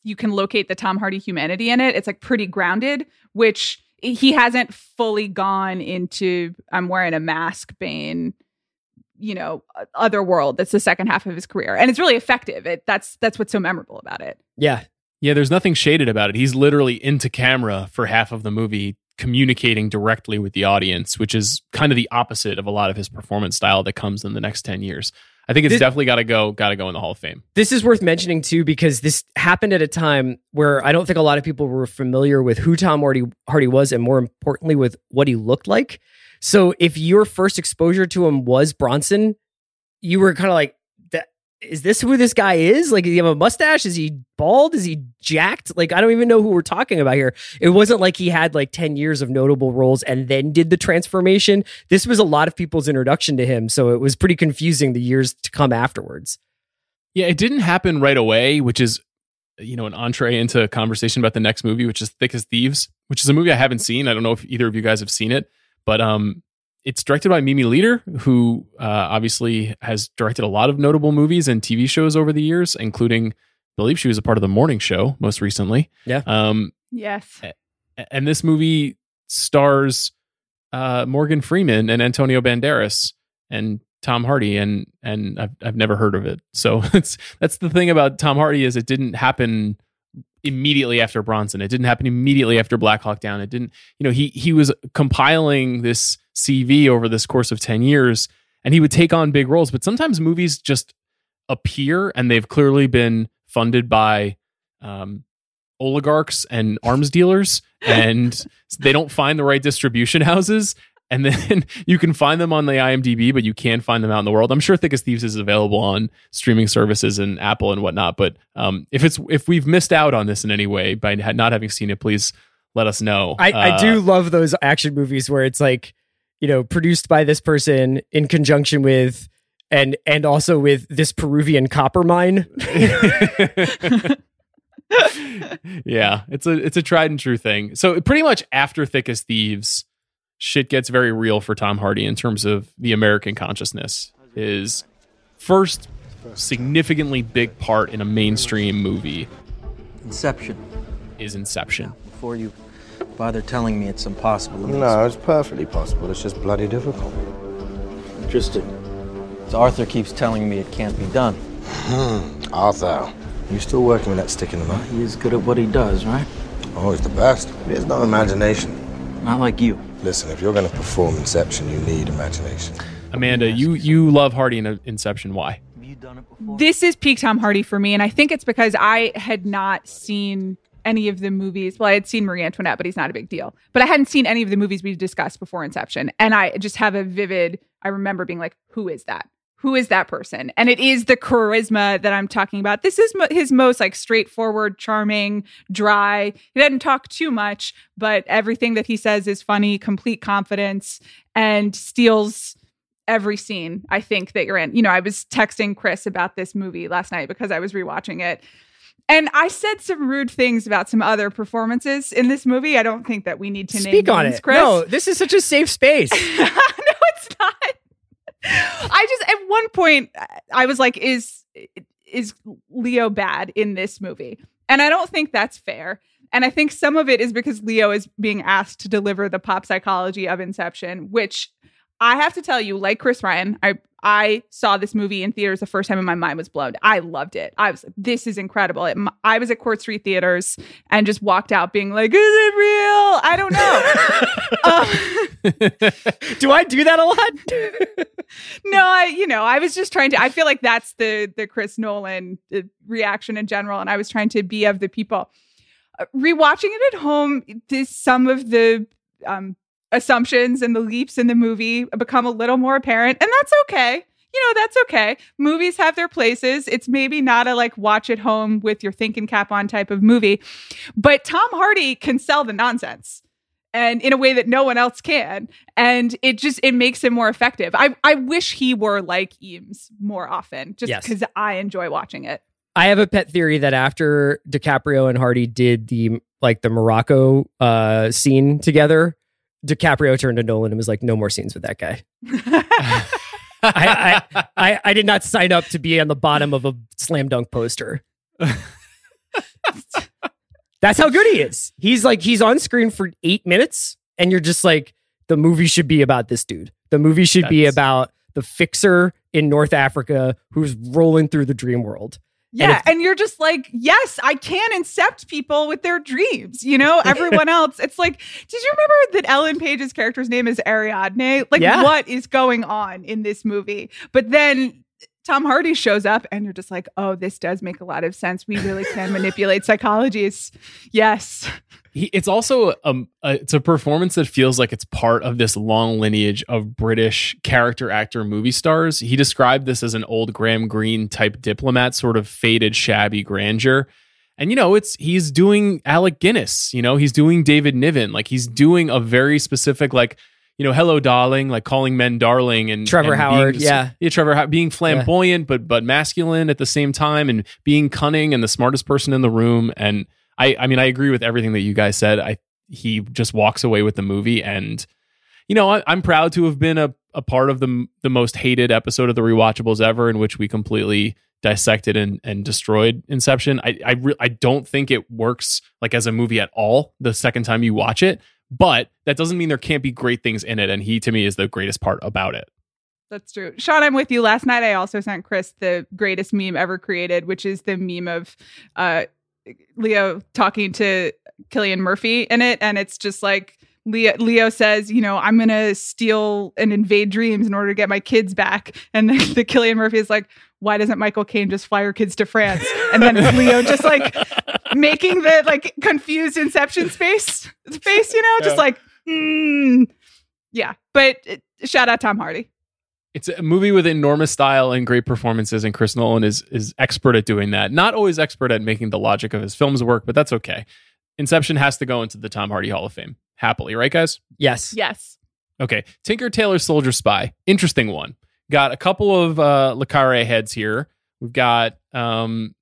you can locate the Tom Hardy humanity in it. It's like pretty grounded, which he hasn't fully gone into I'm wearing a mask Bane, you know, other world. That's the second half of his career. And it's really effective. It that's that's what's so memorable about it. Yeah, Yeah, there's nothing shaded about it. He's literally into camera for half of the movie, communicating directly with the audience, which is kind of the opposite of a lot of his performance style that comes in the next 10 years. I think it's This- definitely got to go, got to go in the Hall of Fame. This is worth mentioning too because this happened at a time where I don't think a lot of people were familiar with who Tom Hardy, Hardy was and more importantly with what he looked like. So if your first exposure to him was Bronson, you were kind of like, "That is this who this guy is? Like, does he have a mustache? Is he bald? Is he jacked? Like, I don't even know who we're talking about here. It wasn't like he had like 10 years of notable roles and then did the transformation. This was a lot of people's introduction to him. So it was pretty confusing the years to come afterwards. Yeah, it didn't happen right away, which is you know, an entree into a conversation about the next movie, which is Thick as Thieves, which is a movie I haven't seen. I don't know if either of you guys have seen it, but um, it's directed by Mimi Leder, who uh, obviously has directed a lot of notable movies and TV shows over the years, including, I believe she was a part of the Morning Show most recently. Yeah. Um, Yes. and this movie stars uh, Morgan Freeman and Antonio Banderas and Tom Hardy, and and I've I've never heard of it. So it's that's the thing about Tom Hardy is it didn't happen immediately after Bronson. It didn't happen immediately after Black Hawk Down. It didn't. You know, he he was compiling this CV over this course of ten years, and he would take on big roles. But sometimes movies just appear, and they've clearly been funded by. Um, oligarchs and arms dealers and they don't find the right distribution houses and then you can find them on the IMDb, but you can find them out in the world. I'm sure Thick as Thieves is available on streaming services and Apple and whatnot. But um, if it's if we've missed out on this in any way by not having seen it, please let us know. I, I Uh, do love those action movies where it's like, you know, produced by this person in conjunction with and and also with this Peruvian copper mine. yeah, it's a it's a tried and true thing. So pretty much after Thick as Thieves, shit gets very real for Tom Hardy in terms of the American consciousness. His first significantly big part in a mainstream movie Inception. is Inception. Before you bother telling me it's impossible. let No, it's perfectly possible. It's just bloody difficult. Interesting. So Arthur keeps telling me it can't be done. Hmm, Arthur, you still working with that stick in the mud? He is good at what he does, right? Oh, he's the best. He has no imagination. Not like you. Listen, if you're going to perform Inception, you need imagination. Amanda, you you love Hardy in Inception. Why? Have you done it before? This is peak Tom Hardy for me, and I think it's because I had not seen any of the movies. Well, I had seen Marie Antoinette, but he's not a big deal. But I hadn't seen any of the movies we discussed before Inception, and I just have a vivid. I remember being like, "Who is that? Who is that person?" And it is the charisma that I'm talking about. This is mo- his most like straightforward, charming, dry. He doesn't talk too much, but everything that he says is funny, complete confidence, and steals every scene I think that you're in. You know, I was texting Chris about this movie last night because I was rewatching it. And I said some rude things about some other performances in this movie. I don't think that we need to Speak on names, it. Chris. No, this is such a safe space. no, it's not. I just at one point I was like, is is Leo bad in this movie? And I don't think that's fair. And I think some of it is because Leo is being asked to deliver the pop psychology of Inception, which I have to tell you, like Chris Ryan, I I saw this movie in theaters the first time and my mind was blown. I loved it. I was like, this is incredible. It, I was at Court Street Theaters and just walked out being like, is it real? I don't know. um, do I do that a lot? no, I you know, I was just trying to I feel like that's the the Chris Nolan uh, reaction in general and I was trying to be of the people. Uh, rewatching it at home, this some of the um assumptions and the leaps in the movie become a little more apparent and that's okay. You know, that's okay. Movies have their places. It's maybe not a like watch at home with your thinking cap on type of movie, but Tom Hardy can sell the nonsense and in a way that no one else can and it just it makes him more effective i i wish he were like eames more often just Yes. because i enjoy watching it I have a pet theory that after DiCaprio and Hardy did the like the Morocco uh, scene together, DiCaprio turned to Nolan and was like, "No more scenes with that guy." I, I, I I did not sign up to be on the bottom of a slam dunk poster. That's how good he is. He's like he's on screen for eight minutes, and you're just like, the movie should be about this dude. The movie should be about the fixer in North Africa who's rolling through the dream world. Yeah if- and you're just like yes i can incept people with their dreams you know everyone else. It's like did you remember that ellen page's character's name is ariadne? Like Yeah. what is going on in this movie? But then Tom Hardy shows up, and you're just like, "Oh, this does make a lot of sense. We really can manipulate psychologies." Yes, he, it's also um a, it's a performance that feels like it's part of this long lineage of British character actor movie stars. He described this as an old Graham Greene type diplomat, sort of faded, shabby grandeur. And you know, it's he's doing Alec Guinness. You know, he's doing David Niven. Like he's doing a very specific like. You know, hello, darling, like calling men darling, and Trevor and Howard, being- yeah. yeah, Trevor, being flamboyant but but masculine at the same time, and being cunning and the smartest person in the room. And I, I mean, I agree with everything that you guys said. I he just walks away with the movie, and you know, I, I'm proud to have been a a part of the the most hated episode of the rewatchables ever, in which we completely dissected and, and destroyed Inception. I I, re- I don't think it works like as a movie at all the second time you watch it, but that doesn't mean there can't be great things in it. And he to me is the greatest part about it. That's true. Sean, I'm with you. Last night, I also sent Chris the greatest meme ever created, which is the meme of uh, Leo talking to Cillian Murphy in it. And it's just like Leo, Leo says, you know, I'm going to steal and invade dreams in order to get my kids back. And then the Cillian Murphy is like, why doesn't Michael Caine just fly your kids to France? And then Leo just like making the like confused Inception space face, you know, just Yeah. like, mm. yeah. But uh, shout out Tom Hardy. It's a movie with enormous style and great performances, and Chris Nolan is is expert at doing that. Not always expert at making the logic of his films work, but that's okay. Inception has to go into the Tom Hardy Hall of Fame happily, right, guys? Yes. Yes. Okay, Tinker Tailor Soldier Spy, interesting one. Got a couple of uh, Le Carre heads here. We've got um,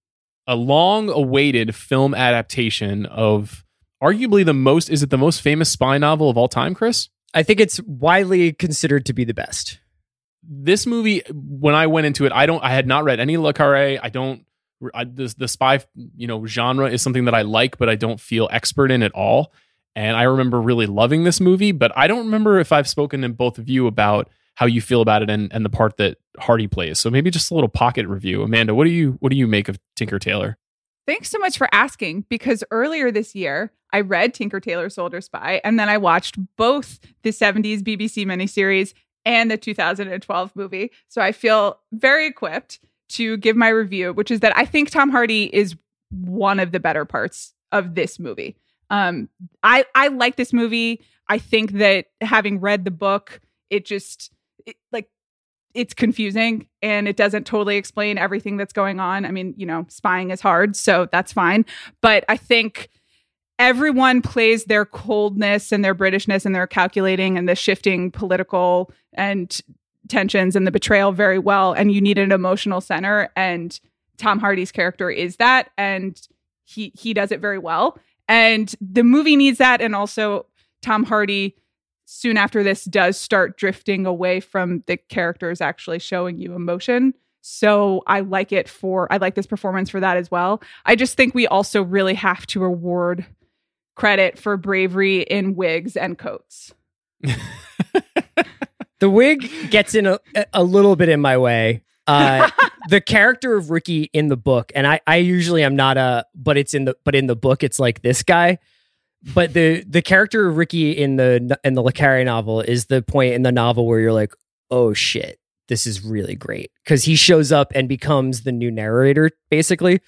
a long-awaited film adaptation of arguably the most. Is it the most famous spy novel of all time, Chris? I think it's widely considered to be the best. this movie when i went into it i don't i had not read any le carre i don't I, the, the spy you know genre is something that i like but i don't feel expert in at all and i remember really loving this movie but i don't remember if i've spoken to both of you about how you feel about it and, and the part that hardy plays so maybe just a little pocket review amanda what do you what do you make of tinker tailor Thanks so much for asking because earlier this year I read Tinker Tailor Soldier Spy and then I watched both the 70s BBC miniseries and the 2012 movie. So I feel very equipped to give my review, which is that I think Tom Hardy is one of the better parts of this movie. Um, I I like this movie. I think that having read the book, it just it, like it's confusing and it doesn't totally explain everything that's going on. I mean, you know, spying is hard, so that's fine. But I think everyone plays their coldness and their Britishness and their calculating and the shifting political and tensions and the betrayal very well. And you need an emotional center. And Tom Hardy's character is that. And he he does it very well. And the movie needs that. And also Tom Hardy soon after this does start drifting away from the characters actually showing you emotion. So I like it for I like this performance for that as well. I just think we also really have to award credit for bravery in wigs and coats. The wig gets in a, a little bit in my way. Uh, the character of Ricky in the book, and I, I usually am not a, but it's in the, but in the book, it's like this guy. But the the character of Ricky in the in the Le Carre novel is the point in the novel where you're like, oh shit, this is really great because he shows up and becomes the new narrator basically,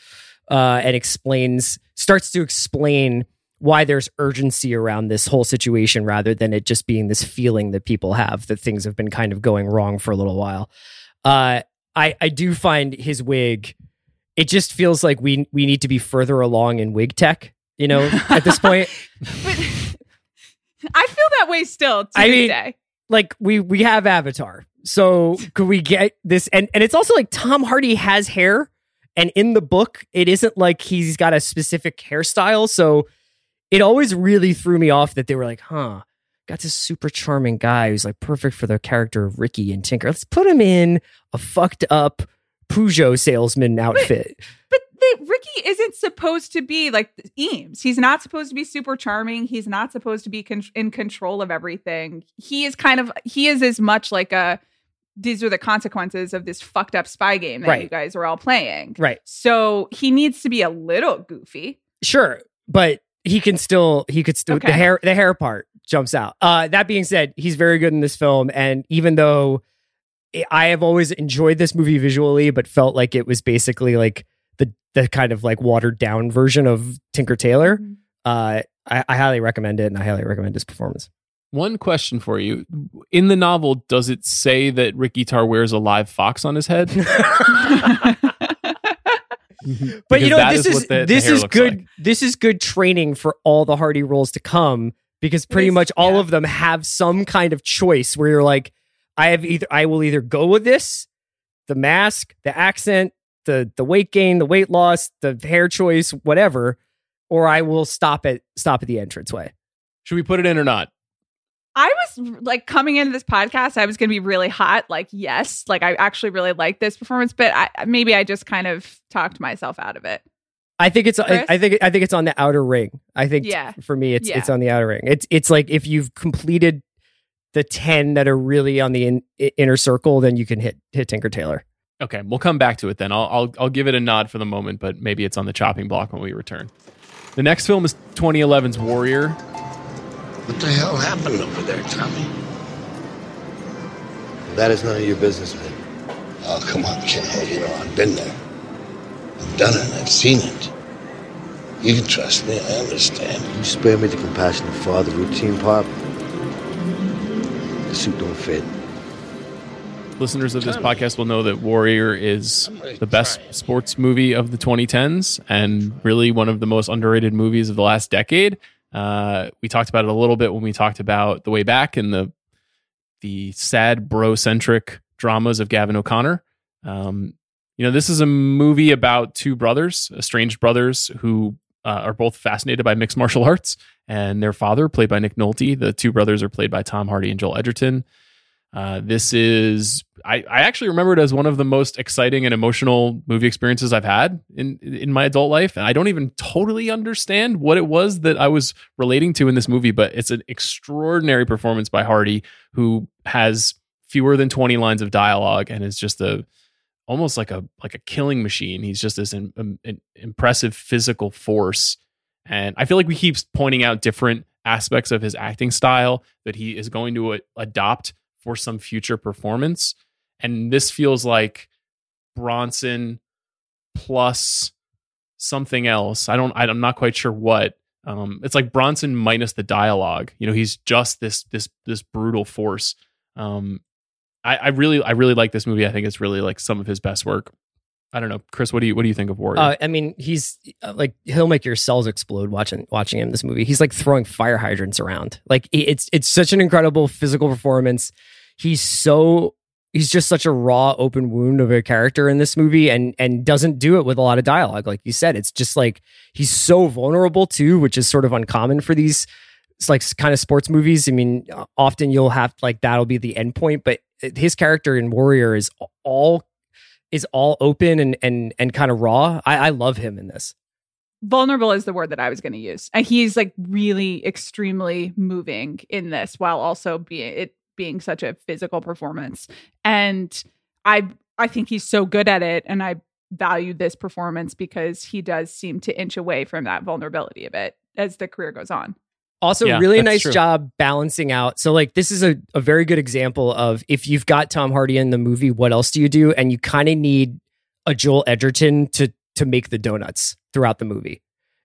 uh, and explains, starts to explain why there's urgency around this whole situation rather than it just being this feeling that people have that things have been kind of going wrong for a little while. Uh, I I do find his wig. It just feels like we we need to be further along in wig tech. You know, at this point, But I feel that way still to I this mean- day. like we we have Avatar, so could we get this? And and it's also like Tom Hardy has hair, and in the book, it isn't like he's got a specific hairstyle. So it always really threw me off that they were like, huh. Got this super charming guy who's like perfect for the character of Ricky and Tinker. Let's put him in a fucked up Peugeot salesman outfit. But the, Ricky isn't supposed to be like Eames. He's not supposed to be super charming. He's not supposed to be con- in control of everything. He is kind of he is as much like a these are the consequences of this fucked up spy game that Right. you guys are all playing. Right. So he needs to be a little goofy. Sure, but he can still he could still Okay. the hair the hair part jumps out. Uh that being said, he's very good in this film and even though I- I have always enjoyed this movie visually but felt like it was basically like the the kind of like watered down version of Tinker Tailor, uh I, I highly recommend it and I highly recommend his performance. One question for you. In the novel, does it say that Ricky Tarr wears a live fox on his head? Mm-hmm. But you know this is is the- the this hair is good like. this is good training for all the Hardy roles to come because pretty is- much all yeah. of them have some kind of choice where you're like, I have either I will either go with this, the mask, the accent, the the weight gain, the weight loss, the hair choice, whatever, or I will stop at stop at the entranceway. Should we put it in or not? I was like coming into this podcast, I was going to be really hot. Like, yes, like I actually really like this performance, but I, maybe I just kind of talked myself out of it. I think it's I, I think I think it's on the outer ring. I think Yeah. for me it's Yeah. it's on the outer ring. It's it's like if you've completed the 10 that are really on the in, inner circle then you can hit hit Tinker Tailor. Okay, we'll come back to it then. I'll, I'll I'll give it a nod for the moment, but maybe it's on the chopping block when we return. The next film is 2011's Warrior. What the hell happened over there, Tommy? That is none of your business, man. Oh, come on, kid. You know, I've been there. I've done it. I've seen it. You can trust me. I understand. You spare me the compassionate father routine, Pop. The suit don't fit. Listeners of this podcast will know that Warrior is the best sports movie of the 2010s and really one of the most underrated movies of the last decade. Uh, we talked about it a little bit when we talked about The Way Back and the the sad bro centric dramas of Gavin O'Connor. Um, you know, this is a movie about two brothers, estranged brothers, who uh, are both fascinated by mixed martial arts. And their father, played by Nick Nolte, the two brothers are played by Tom Hardy and Joel Edgerton. Uh, this is I, I actually remember it as one of the most exciting and emotional movie experiences I've had in in my adult life, and I don't even totally understand what it was that I was relating to in this movie, but it's an extraordinary performance by Hardy, who has fewer than twenty lines of dialogue and is just a almost like a like a killing machine. He's just this im- im- impressive physical force, and I feel like we keep pointing out different aspects of his acting style that he is going to a- adopt for some future performance. And this feels like Bronson plus something else. I don't. I'm not quite sure what. Um, it's like Bronson minus the dialogue. You know, he's just this this this brutal force. Um, I, I really I really like this movie. I think it's really like some of his best work. I don't know, Chris. What do you what do you think of Warrior? Uh, I mean, he's uh, like he'll make your cells explode watching watching him in this movie. He's like throwing fire hydrants around. Like it's it's such an incredible physical performance. He's so he's just such a raw open wound of a character in this movie and and doesn't do it with a lot of dialogue like you said. It's just like he's so vulnerable too, which is sort of uncommon for these it's like kind of sports movies. I mean, often you'll have like that'll be the end point, but his character in Warrior is all is all open and and and kind of raw. I, I love him in this. vulnerable is the word that I was going to use. And he's like really extremely moving in this while also being it being such a physical performance. And I I think he's so good at it and I value this performance because he does seem to inch away from that vulnerability a bit as the career goes on. Also, Yeah, really nice true. job balancing out. So, like, this is a, a very good example of if you've got Tom Hardy in the movie, what else do you do? And you kind of need a Joel Edgerton to to make the donuts throughout the movie.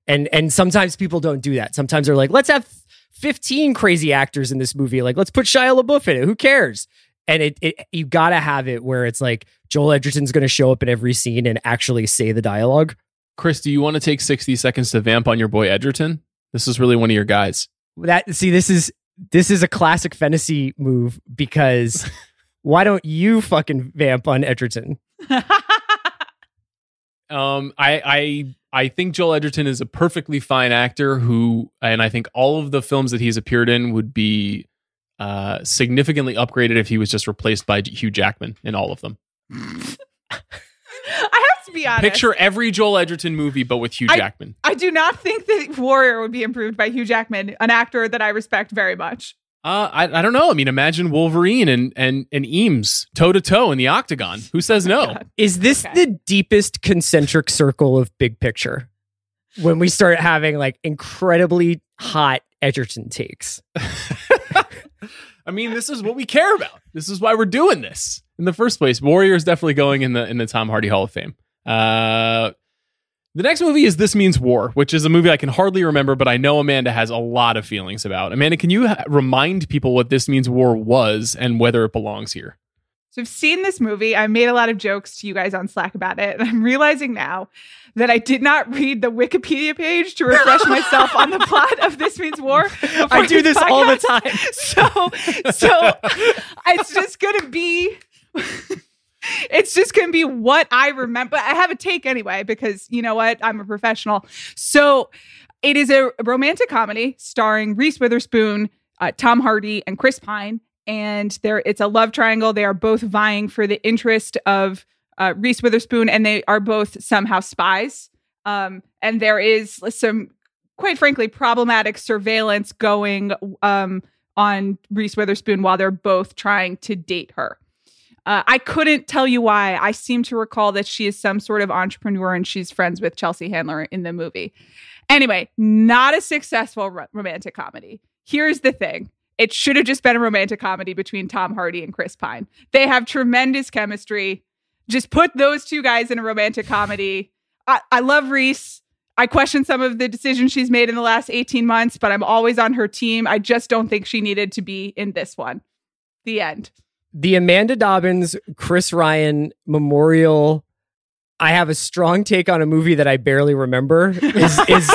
And and sometimes people don't do that. Sometimes they're like, let's have 15 crazy actors in this movie. Like, let's put Shia LaBeouf in it. Who cares? And it, it you gotta have it where it's like Joel Edgerton's gonna show up in every scene and actually say the dialogue. Chris, do you want to take 60 seconds to vamp on your boy Edgerton? This is really one of your guys. That see, this is this is a classic fantasy move because why don't you fucking vamp on Edgerton? Um, I I I think Joel Edgerton is a perfectly fine actor who, and I think all of the films that he's appeared in would be uh, significantly upgraded if he was just replaced by Hugh Jackman in all of them. I have to be honest. Picture every Joel Edgerton movie, but with Hugh I- Jackman. I do not think that Warrior would be improved by Hugh Jackman, an actor that I respect very much. Uh, I I don't know. I mean, imagine Wolverine and and and Eames toe to toe in the octagon. Who says no? God. Is this Okay. the deepest concentric circle of big picture? When we start having like incredibly hot Edgerton takes. I mean, this is what we care about. This is why we're doing this in the first place. Warrior is definitely going in the in the Tom Hardy Hall of Fame. Uh, the next movie is This Means War, which is a movie I can hardly remember, but I know Amanda has a lot of feelings about. Amanda, can you ha- remind people what This Means War was and whether it belongs here? So I've seen this movie. I made a lot of jokes to you guys on Slack about it. And I'm realizing now that I did not read the Wikipedia page to refresh myself on the plot of This Means War. I do this all the time. So, so it's just going to be. It's just going to be what I remember. I have a take anyway because you know what? I'm a professional. So it is a romantic comedy starring Reese Witherspoon, uh, Tom Hardy, and Chris Pine. And there, it's a love triangle. They are both vying for the interest of uh, Reese Witherspoon, and they are both somehow spies. Um, and there is some, quite frankly, problematic surveillance going um, on Reese Witherspoon while they're both trying to date her. Uh, I couldn't tell you why. I seem to recall that she is some sort of entrepreneur and she's friends with Chelsea Handler in the movie. Anyway, not a successful ro- romantic comedy. Here's the thing it should have just been a romantic comedy between Tom Hardy and Chris Pine. They have tremendous chemistry. Just put those two guys in a romantic comedy. I, I love Reese. I question some of the decisions she's made in the last 18 months, but I'm always on her team. I just don't think she needed to be in this one. The end. The Amanda Dobbins, Chris Ryan memorial. I have a strong take on a movie that I barely remember. Is is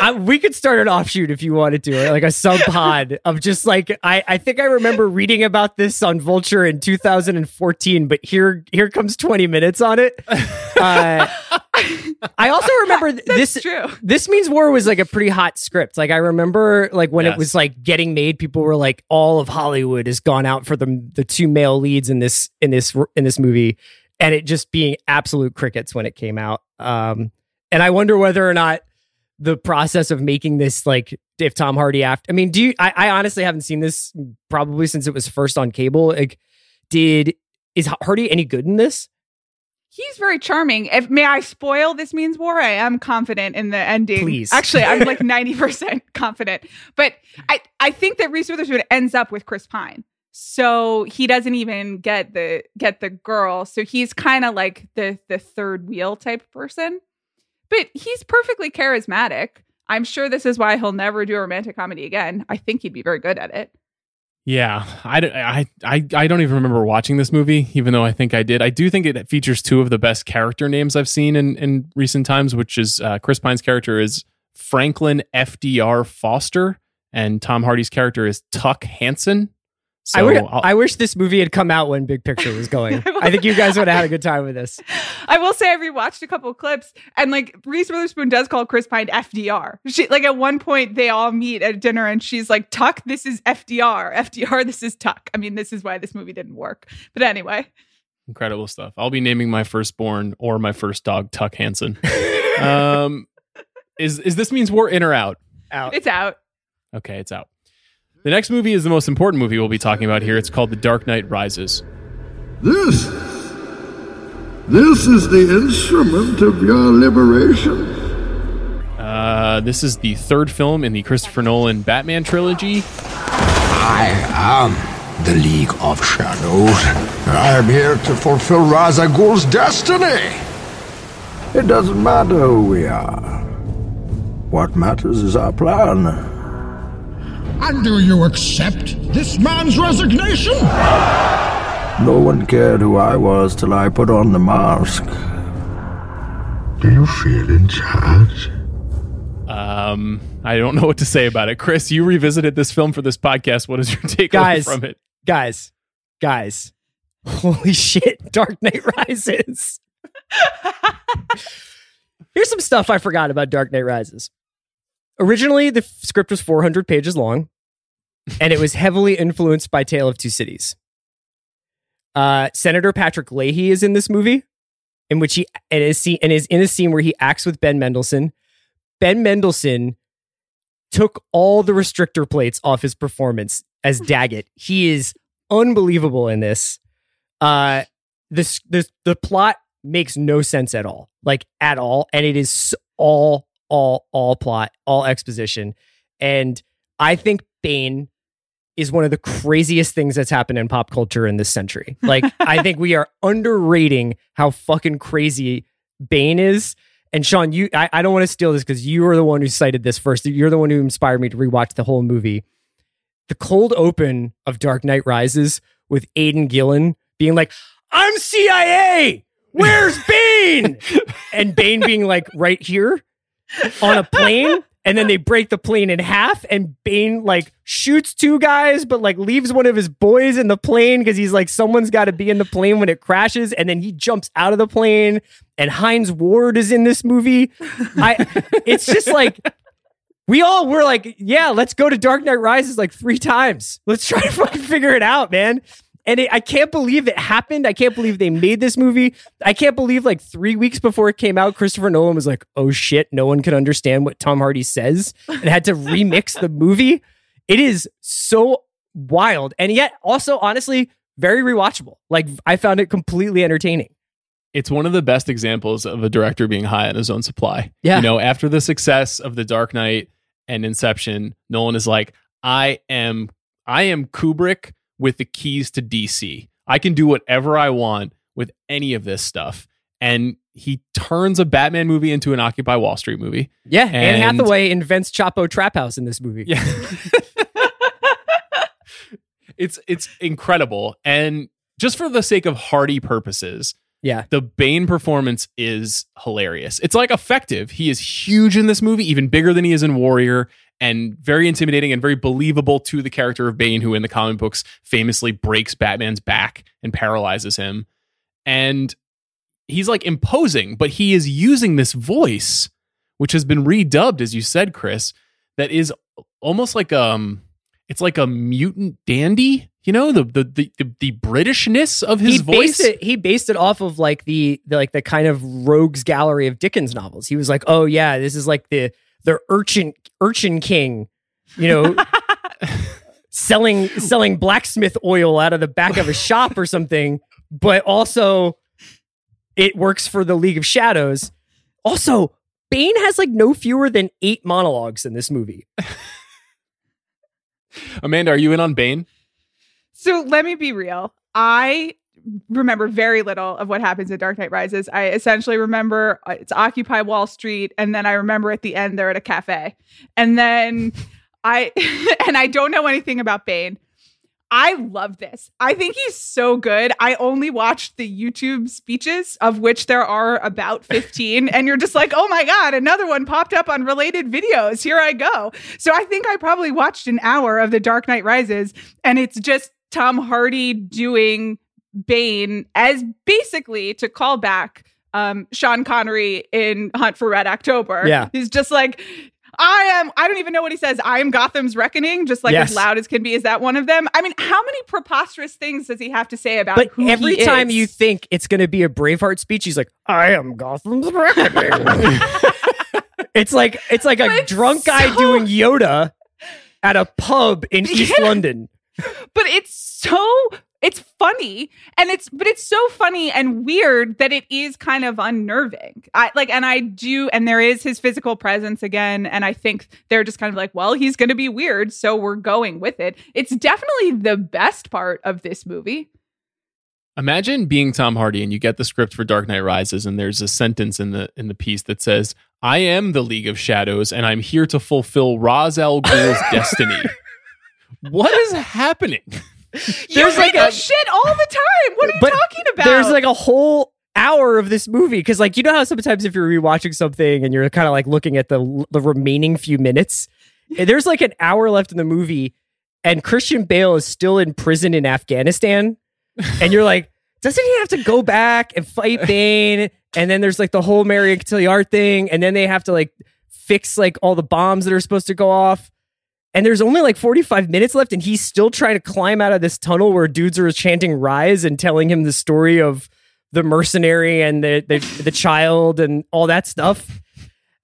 I, we could start an offshoot if you wanted to, like a sub pod of just like I, I think I remember reading about this on Vulture in 2014, but here here comes 20 minutes on it. Uh, I also remember th- this. true. This means war was like a pretty hot script. Like I remember, like when Yes. it was like getting made, people were like, "All of Hollywood has gone out for the the two male leads in this in this in this movie," and it just being absolute crickets when it came out. Um, and I wonder whether or not the process of making this like if Tom Hardy after. I mean, do you? I, I honestly haven't seen this probably since it was first on cable. Like, did is Hardy any good in this? He's very charming. If may I spoil this means war, I am confident in the ending. Please. Actually, I'm like 90% confident. But I, I think that Reese Witherspoon ends up with Chris Pine. So he doesn't even get the get the girl. So he's kind of like the the third wheel type person. But he's perfectly charismatic. I'm sure this is why he'll never do a romantic comedy again. I think he'd be very good at it. Yeah, I, I, I, I don't even remember watching this movie, even though I think I did. I do think it features two of the best character names I've seen in, in recent times, which is uh, Chris Pine's character is Franklin FDR Foster, and Tom Hardy's character is Tuck Hansen. So I, wi- I'll- wish this movie had come out when Big Picture was going. I think you guys would have had a good time with this. I will say I rewatched a couple of clips and like Reese Witherspoon does call Chris Pine FDR. She like at one point they all meet at dinner and she's like, Tuck, this is FDR. FDR, this is Tuck. I mean, this is why this movie didn't work. But anyway. incredible stuff. I'll be naming my firstborn or my first dog Tuck Hansen. um, is is this means war in or out? Out. It's out. Okay, it's out. The next movie is the most important movie we'll be talking about here. It's called The Dark Knight Rises. This, this is the instrument of your liberation. Uh, this is the third film in the Christopher Nolan Batman trilogy. I am the League of Shadows. I am here to fulfill Ra's al Ghul's destiny. It doesn't matter who we are. What matters is our plan. And do you accept this man's resignation? No one cared who I was till I put on the mask. Do you feel in charge? Um, I don't know what to say about it. Chris, you revisited this film for this podcast. What is your takeaway Guys. from it? Guys, guys, holy shit, Dark Knight Rises. Here's some stuff I forgot about Dark Knight Rises. Originally, the f- script was 400 pages long, and it was heavily influenced by Tale of Two Cities. Uh, Senator Patrick Leahy is in this movie, in which he and is, scene, and is in a scene where he acts with Ben Mendelsohn. Ben Mendelsohn took all the restrictor plates off his performance as Daggett. He is unbelievable in this. Uh, this the the plot makes no sense at all, like at all, and it is all all all plot, all exposition, and I think Bane is one of the craziest things that's happened in pop culture in this century. Like, I think we are underrating how fucking crazy Bane is. And Sean, you, I, I don't want to steal this because you are the one who cited this first. You're the one who inspired me to rewatch the whole movie. The cold open of Dark Knight Rises with Aidan Gillen being like, I'm CIA. Where's Bane? and Bane being like right here on a plane. And then they break the plane in half, and Bane like shoots two guys, but like leaves one of his boys in the plane because he's like, someone's got to be in the plane when it crashes. And then he jumps out of the plane, and Hines Ward is in this movie. I, it's just like we all were like, yeah, let's go to Dark Knight Rises like three times. Let's try to figure it out, man. And it, I can't believe it happened. I can't believe they made this movie. I can't believe like three weeks before it came out, Christopher Nolan was like, oh shit, no one can understand what Tom Hardy says and had to remix the movie. It is so wild. And yet also, honestly, very rewatchable. Like I found it completely entertaining. It's one of the best examples of a director being high on his own supply. Yeah. You know, after the success of The Dark Knight and Inception, Nolan is like, I am I am Kubrick with the keys to DC. I can do whatever I want with any of this stuff. And he turns a Batman movie into an Occupy Wall Street movie. Yeah. Anne And- Hathaway invents Chapo Trap House in this movie. Yeah. it's it's incredible. And just for the sake of Hardy purposes, Yeah. the Bane performance is hilarious. It's like effective. He is huge in this movie, even bigger than he is in Warrior, and very intimidating and very believable to the character of Bane, who in the comic books famously breaks Batman's back and paralyzes him. And he's like imposing, but he is using this voice, which has been redubbed, as you said, Chris, that is almost like um it's like a mutant dandy, you know, the the the, the, the Britishness of his he voice. based it he based it off of like the, the like the kind of rogues gallery of Dickens novels. He was like, "Oh yeah, this is like the the urchin urchin king, you know, selling selling blacksmith oil out of the back of a shop or something, but also it works for the League of Shadows. Also, Bane has like no fewer than 8 monologues in this movie. Amanda, are you in on Bane? So let me be real. I remember very little of what happens in Dark Knight Rises. I essentially remember uh, it's Occupy Wall Street, and then I remember at the end they're at a cafe, and then I and I don't know anything about Bane. I love this. I think he's so good. I only watched the YouTube speeches, of which there are about 15. and you're just like, oh my God, another one popped up on related videos. Here I go. So I think I probably watched an hour of The Dark Knight Rises, and it's just Tom Hardy doing Bane as basically to call back um, Sean Connery in Hunt for Red October. Yeah. He's just like, I am, I don't even know what he says. I am Gotham's reckoning, just like Yes. as loud as can be. Is that one of them? I mean, how many preposterous things does he have to say about But who every time is? you think it's going to be a Braveheart speech, he's like, "I am Gotham's reckoning." it's like it's like a But drunk guy so- doing Yoda at a pub in East Yeah. London. but it's so it's funny and it's but it's so funny and weird that it is kind of unnerving i like and i do and there is his physical presence again and i think they're just kind of like well he's going to be weird so we're going with it it's definitely the best part of this movie Imagine being Tom Hardy and you get the script for Dark Knight Rises and there's a sentence in the in the piece that says, "I am the League of Shadows and I'm here to fulfill Ra's al Ghul's destiny." What is happening? There's like like a- shit all the time. What are you talking about? There's like a whole hour of this movie because, like, you know how sometimes if you're rewatching something and you're kind of like looking at the the remaining few minutes, eh, there's like an hour left in the movie, and Christian Bale is still in prison in Afghanistan, and you're like, doesn't he have to go back and fight Bane? And then there's like the whole Marion Cotillard thing, and then they have to like fix like all the bombs that are supposed to go off. And there's only like 45 minutes left, and he's still trying to climb out of this tunnel where dudes are chanting "Rise" and telling him the story of the mercenary and the the, the child and all that stuff.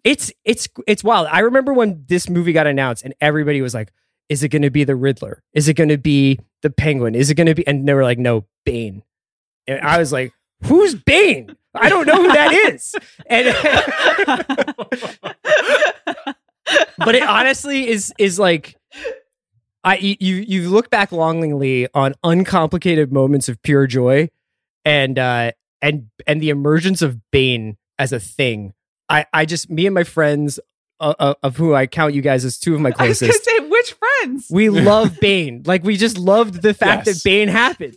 It's it's it's wild. I remember when this movie got announced, and everybody was like, "Is it going to be the Riddler? Is it going to be the Penguin? Is it going to be?" And they were like, "No, Bane." And I was like, "Who's Bane? I don't know who that is." And but it honestly is is like I you you look back longingly on uncomplicated moments of pure joy and uh and and the emergence of Bane as a thing. I I just me and my friends uh, of who I count you guys as two of my I was closest. gonna say which friends? we love Bane. Like we just loved the fact Yes. that Bane happened.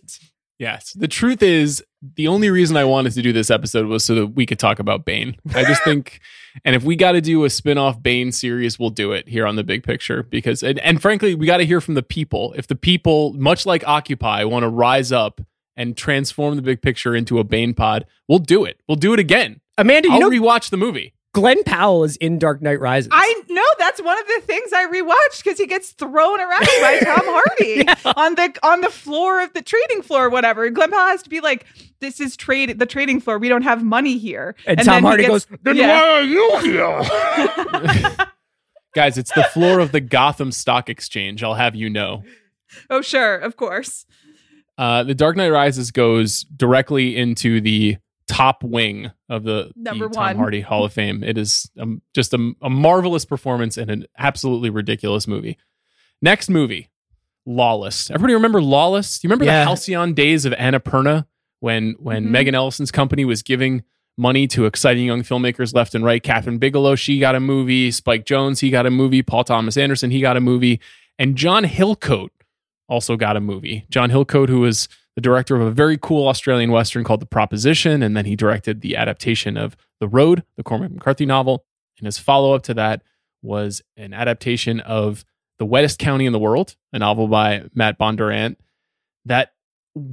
Yes. The truth is, the only reason I wanted to do this episode was so that we could talk about Bane. I just think, and if we got to do a spin off Bane series, we'll do it here on the big picture because, and, and frankly, we got to hear from the people. If the people, much like Occupy, want to rise up and transform the big picture into a Bane pod, we'll do it. We'll do it again. Amanda, you I'll know rewatch the movie. Glen Powell is in Dark Knight Rises. I know that's one of the things I rewatched because he gets thrown around by Tom Hardy on the on the floor of the trading floor, or whatever. Glen Powell has to be like, "This is trade the trading floor. We don't have money here." and, then Tom he Hardy gets- goes, "Then Yeah. why are you here?" Guys, it's the floor of the Gotham Stock Exchange. I'll have you know. "Oh, sure, of course." Uh, the Dark Knight Rises goes directly into the top wing of the, the Number Tom one. Hardy Hall of Fame. It is um, just a, a marvelous performance and an absolutely ridiculous movie. Next movie, Lawless. Everybody remember Lawless? Do you remember Yeah. the halcyon days of Annapurna when when Mhm. Megan Ellison's company was giving money to exciting young filmmakers left and right? Kathryn Bigelow, she got a movie. Spike Jonze, he got a movie. Paul Thomas Anderson, he got a movie. And John Hillcoat also got a movie. John Hillcoat, who was the director of a very cool Australian Western called The Proposition, and then he directed the adaptation of The Road, the Cormac McCarthy novel. And his follow up to that was an adaptation of The Wettest County in the World, a novel by Matt Bondurant that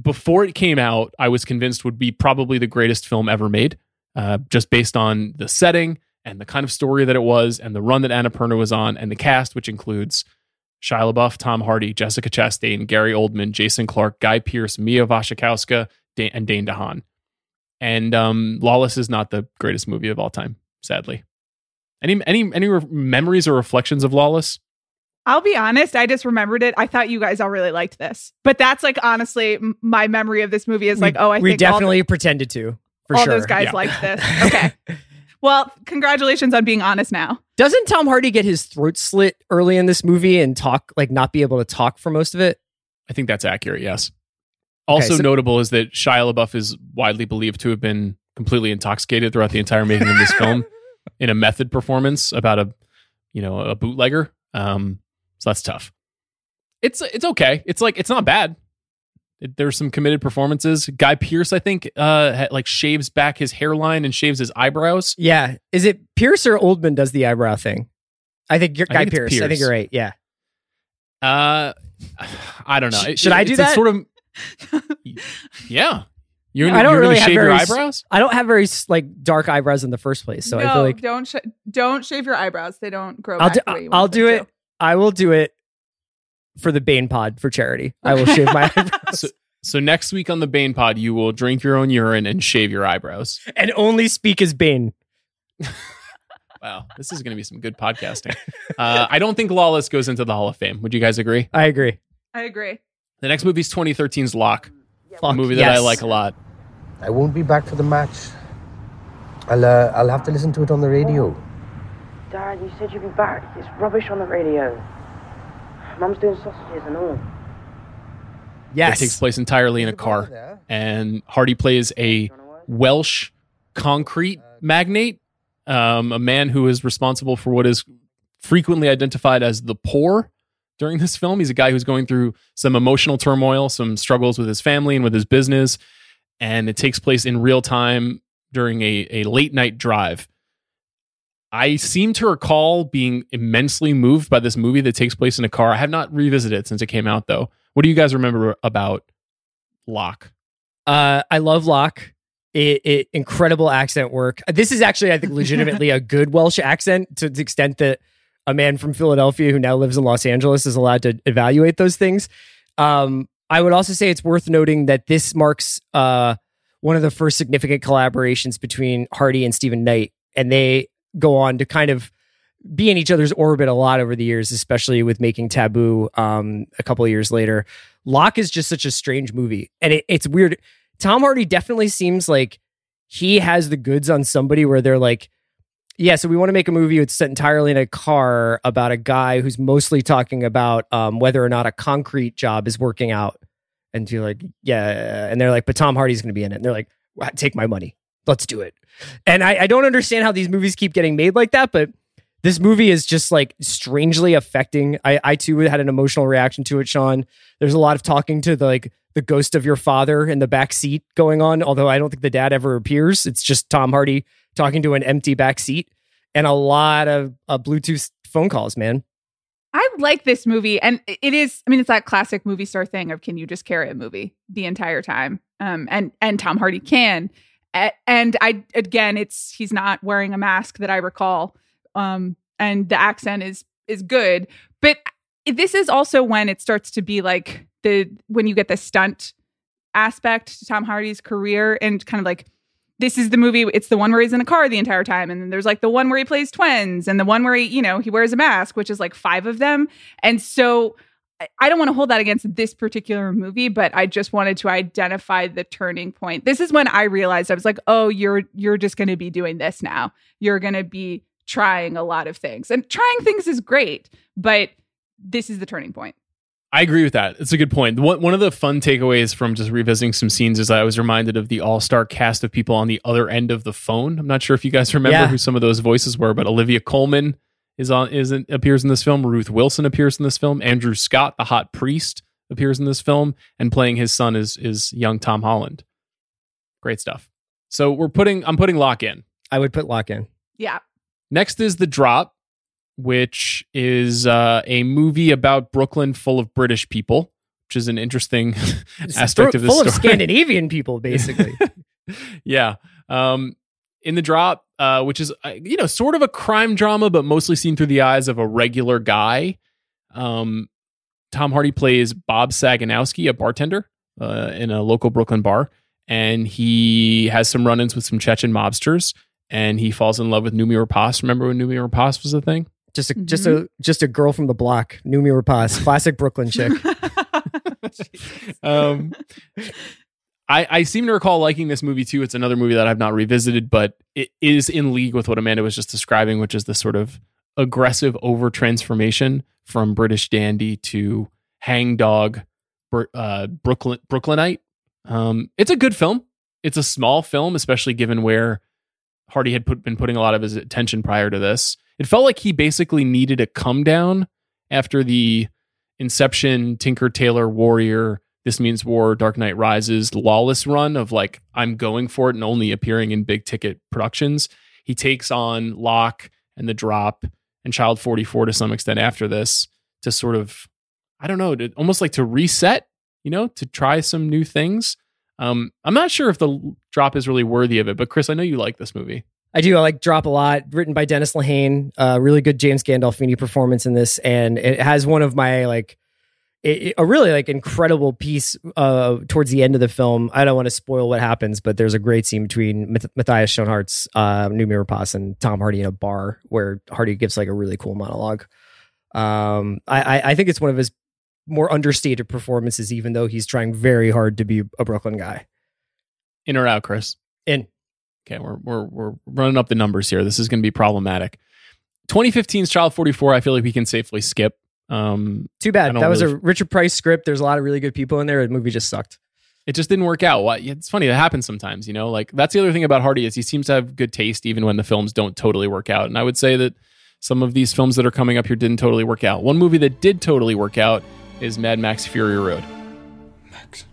before it came out, I was convinced would be probably the greatest film ever made, uh, just based on the setting and the kind of story that it was, and the run that Annapurna was on, and the cast, which includes Shia LaBeouf, Tom Hardy, Jessica Chastain, Gary Oldman, Jason Clarke, Guy Pearce, Mia Wasikowska, Da- and Dane DeHaan. And um, Lawless is not the greatest movie of all time, sadly. Any any any re- memories or reflections of Lawless? I'll be honest, I just remembered it. I thought you guys all really liked this, but that's like honestly, m- my memory of this movie is like, we, oh, I we think all- definitely pretended to for all, sure. those guys Yeah. liked this. Okay, well, congratulations on being honest now. Doesn't Tom Hardy get his throat slit early in this movie and talk like not be able to talk for most of it? I think that's accurate. Yes. Also so- notable is that Shia LaBeouf is widely believed to have been completely intoxicated throughout the entire making of this film in a method performance about a you know a bootlegger. Um, so that's tough. It's it's okay. It's like it's not bad. It, there's some committed performances. Guy Pearce, I think, uh, ha- like shaves back his hairline and shaves his eyebrows. Yeah. Is it Pearce or Oldman does the eyebrow thing? I think you're I Guy think it's Pearce. I think you're right. Yeah. Uh, I don't know. Sh- should I do it's a that? Sort of. yeah. You're, I don't you're really gonna have shave your very s- eyebrows. I don't have very like dark eyebrows in the first place, so no, I feel like don't sh- don't shave your eyebrows. They don't grow. I'll back do the way you I'll want them do to. it. I will do it for the Bane Pod for charity. I will shave my eyebrows So, so next week on the Bane Pod, you will drink your own urine and shave your eyebrows. and only speak as Bane. Wow, this is going to be some good podcasting. Uh, I don't think Lawless goes into the Hall of Fame. Would you guys agree? I agree. I agree. The next movie is 2013's Locke, a movie that I like a lot. I won't be back for the match. I'll, uh, I'll have to listen to it on the radio. Dad, you said you'd be back. It's rubbish on the radio. Mum's doing sausages and all. Yes. It takes place entirely in a car, and Hardy plays a Welsh concrete magnate, um, a man who is responsible for what is frequently identified as the pour during this film. He's a guy who's going through some emotional turmoil, some struggles with his family and with his business, and it takes place in real time during a, a late night drive. I seem to recall being immensely moved by this movie that takes place in a car. I have not revisited it since it came out, though. What do you guys remember about Locke? Uh, I love Locke. It, it incredible accent work. This is actually, I think, legitimately a good Welsh accent to the extent that a man from Philadelphia who now lives in Los Angeles is allowed to evaluate those things. Um, I would also say it's worth noting that this marks uh, one of the first significant collaborations between Hardy and Steven Knight, and they go on to kind of be in each other's orbit a lot over the years, especially with making Taboo um, a couple years later. Locke is just such a strange movie, and it, it's weird. Tom Hardy definitely seems like he has the goods on somebody where they're like, yeah, so we want to make a movie that's set entirely in a car about a guy who's mostly talking about um, whether or not a concrete job is working out. And you're like, yeah. And they're like, but Tom Hardy's going to be in it. And they're like, take my money. Let's do it. And I, I don't understand how these movies keep getting made like that, but this movie is just like strangely affecting. I, I too had an emotional reaction to it, Sean. There's a lot of talking to the like the ghost of your father in the back seat going on, although I don't think the dad ever appears. It's just Tom Hardy talking to an empty back seat and a lot of uh, Bluetooth phone calls, man. I like this movie, and it is. I mean, it's that classic movie star thing of can you just carry a movie the entire time? Um, and and Tom Hardy can, and I again, it's he's not wearing a mask that I recall, um, and the accent is is good, but this is also when it starts to be like the when you get the stunt aspect to Tom Hardy's career and kind of like this is the movie it's the one where he's in a car the entire time and then there's like the one where he plays twins and the one where he you know he wears a mask which is like five of them. And so I don't want to hold that against this particular movie, but I just wanted to identify the turning point. This is when I realized I was like, "Oh, you're you're just going to be doing this now. You're going to be trying a lot of things." And trying things is great, but this is the turning point. I agree with that. It's a good point. One, one of the fun takeaways from just revisiting some scenes is I was reminded of the all star cast of people on the other end of the phone. I'm not sure if you guys remember Yeah. who some of those voices were, but Olivia Colman is on is in, appears in this film. Ruth Wilson appears in this film. Andrew Scott, the hot priest, appears in this film, and playing his son is is young Tom Holland. Great stuff. So we're putting I'm putting Locke in. I would put Locke in. Yeah. Next is The Drop, which is uh, a movie about Brooklyn full of British people, which is an interesting aspect of this full story. of Scandinavian people, basically. yeah. Um, in The Drop, uh, which is, uh, you know, sort of a crime drama, but mostly seen through the eyes of a regular guy. Um, Tom Hardy plays Bob Saginowski, a bartender uh, in a local Brooklyn bar. And he has some run ins with some Chechen mobsters. And he falls in love with Noomi Rapace. Remember when Noomi Rapace was a thing? Just a just a just a girl from the block, Noomi Rapace, classic Brooklyn chick. um, I, I seem to recall liking this movie too. It's another movie that I've not revisited, but it is in league with what Amanda was just describing, which is the sort of aggressive over transformation from British dandy to hangdog, uh, Brooklyn Brooklynite. Um, it's a good film. It's a small film, especially given where Hardy had put, been putting a lot of his attention prior to this. It felt like he basically needed a come down after the Inception, Tinker Tailor Warrior, This Means War, Dark Knight Rises, lawless run of like, I'm going for it and only appearing in big ticket productions. He takes on Locke and The Drop and Child 44 to some extent after this to sort of, I don't know, to, almost like to reset, you know, to try some new things. Um, I'm not sure if The Drop is really worthy of it, but Chris, I know you like this movie. I do. I like Drop a lot. Written by Dennis Lehane. Uh, really good James Gandolfini performance in this, and it has one of my like it, a really like incredible piece uh, towards the end of the film. I don't want to spoil what happens, but there's a great scene between Math- Matthias Schoenaerts' uh, Noomi Rapace and Tom Hardy in a bar where Hardy gives like a really cool monologue. Um, I, I, I think it's one of his more understated performances, even though he's trying very hard to be a Brooklyn guy. In or out, Chris? In. Okay, we're we're we're running up the numbers here. This is going to be problematic. 2015's Child 44. I feel like we can safely skip. Um, Too bad. That was really- a Richard Price script. There's a lot of really good people in there. The movie just sucked. it just didn't work out. It's funny that happens sometimes. You know, like that's the other thing about Hardy is he seems to have good taste even when the films don't totally work out. And I would say that some of these films that are coming up here didn't totally work out. One movie that did totally work out is Mad Max Fury Road. Max.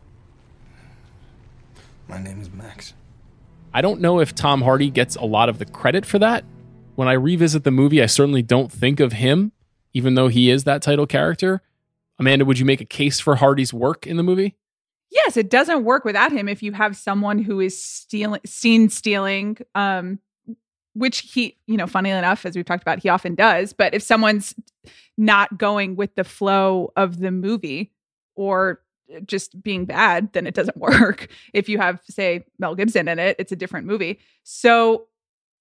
My name is Max. I don't know if Tom Hardy gets a lot of the credit for that. When I revisit the movie, I certainly don't think of him, even though he is that title character. Amanda, would you make a case for Hardy's work in the movie? Yes, it doesn't work without him if you have someone who is stealing seen stealing um which he, you know, funnily enough as we've talked about, he often does, but if someone's not going with the flow of the movie or just being bad, then it doesn't work. If you have say Mel Gibson in it, it's a different movie. So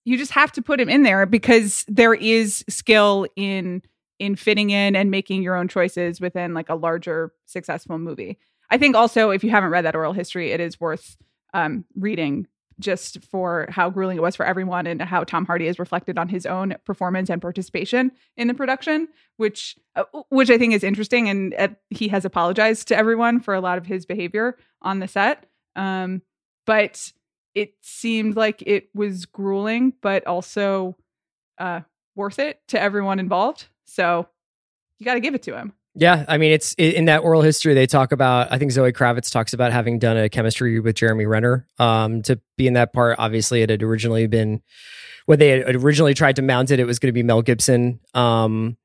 you just have to put him in there because there is skill in in fitting in and making your own choices within like a larger successful movie. I think also if you haven't read that oral history, it is worth um, reading just for how grueling it was for everyone and how Tom Hardy is reflected on his own performance and participation in the production, which uh, which I think is interesting. And uh, he has apologized to everyone for a lot of his behavior on the set. Um, but it seemed like it was grueling, but also uh, worth it to everyone involved. So you got to give it to him. Yeah, I mean, it's in that oral history they talk about. I think Zoe Kravitz talks about having done a chemistry with Jeremy Renner um, to be in that part. Obviously, it had originally been when they had originally tried to mount it. It was going to be Mel Gibson. Um,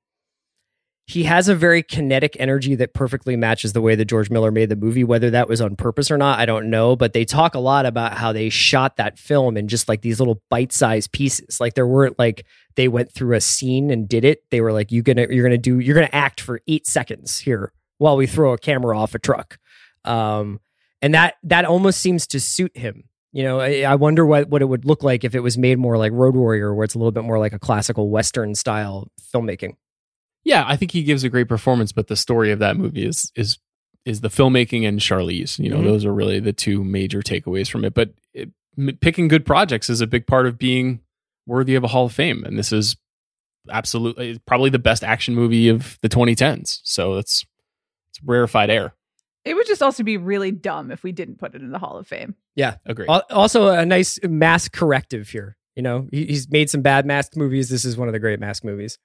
he has a very kinetic energy that perfectly matches the way that George Miller made the movie. Whether that was on purpose or not, I don't know. But they talk a lot about how they shot that film in just like these little bite-sized pieces. Like there weren't like they went through a scene and did it. They were like, "You're gonna you're gonna do you're gonna act for eight seconds here while we throw a camera off a truck," um, and that that almost seems to suit him. You know, I, I wonder what what it would look like if it was made more like Road Warrior, where it's a little bit more like a classical Western style filmmaking. Yeah, I think he gives a great performance, but the story of that movie is is is the filmmaking and Charlize. You know, Mhm. those are really the two major takeaways from it. But it, m- picking good projects is a big part of being worthy of a Hall of Fame, and this is absolutely probably the best action movie of the 2010s. So it's it's rarefied air. It would just also be really dumb if we didn't put it in the Hall of Fame. Yeah, agree. Also, a nice mask corrective here. You know, he's made some bad mask movies. This is one of the great mask movies.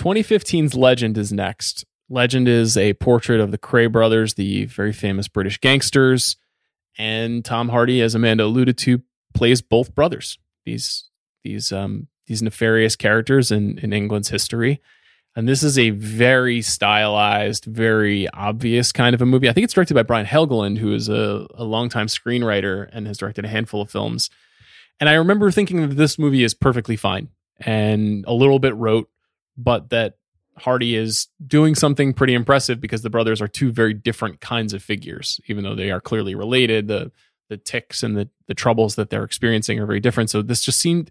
2015's Legend is next. Legend is a portrait of the Kray brothers, the very famous British gangsters, and Tom Hardy, as Amanda alluded to, plays both brothers. These these um these nefarious characters in in England's history. And this is a very stylized, very obvious kind of a movie. I think it's directed by Brian Helgeland, who is a, a longtime screenwriter and has directed a handful of films. And I remember thinking that this movie is perfectly fine and a little bit rote, but that Hardy is doing something pretty impressive because the brothers are two very different kinds of figures, even though they are clearly related. The the tics and the the troubles that they're experiencing are very different. So this just seemed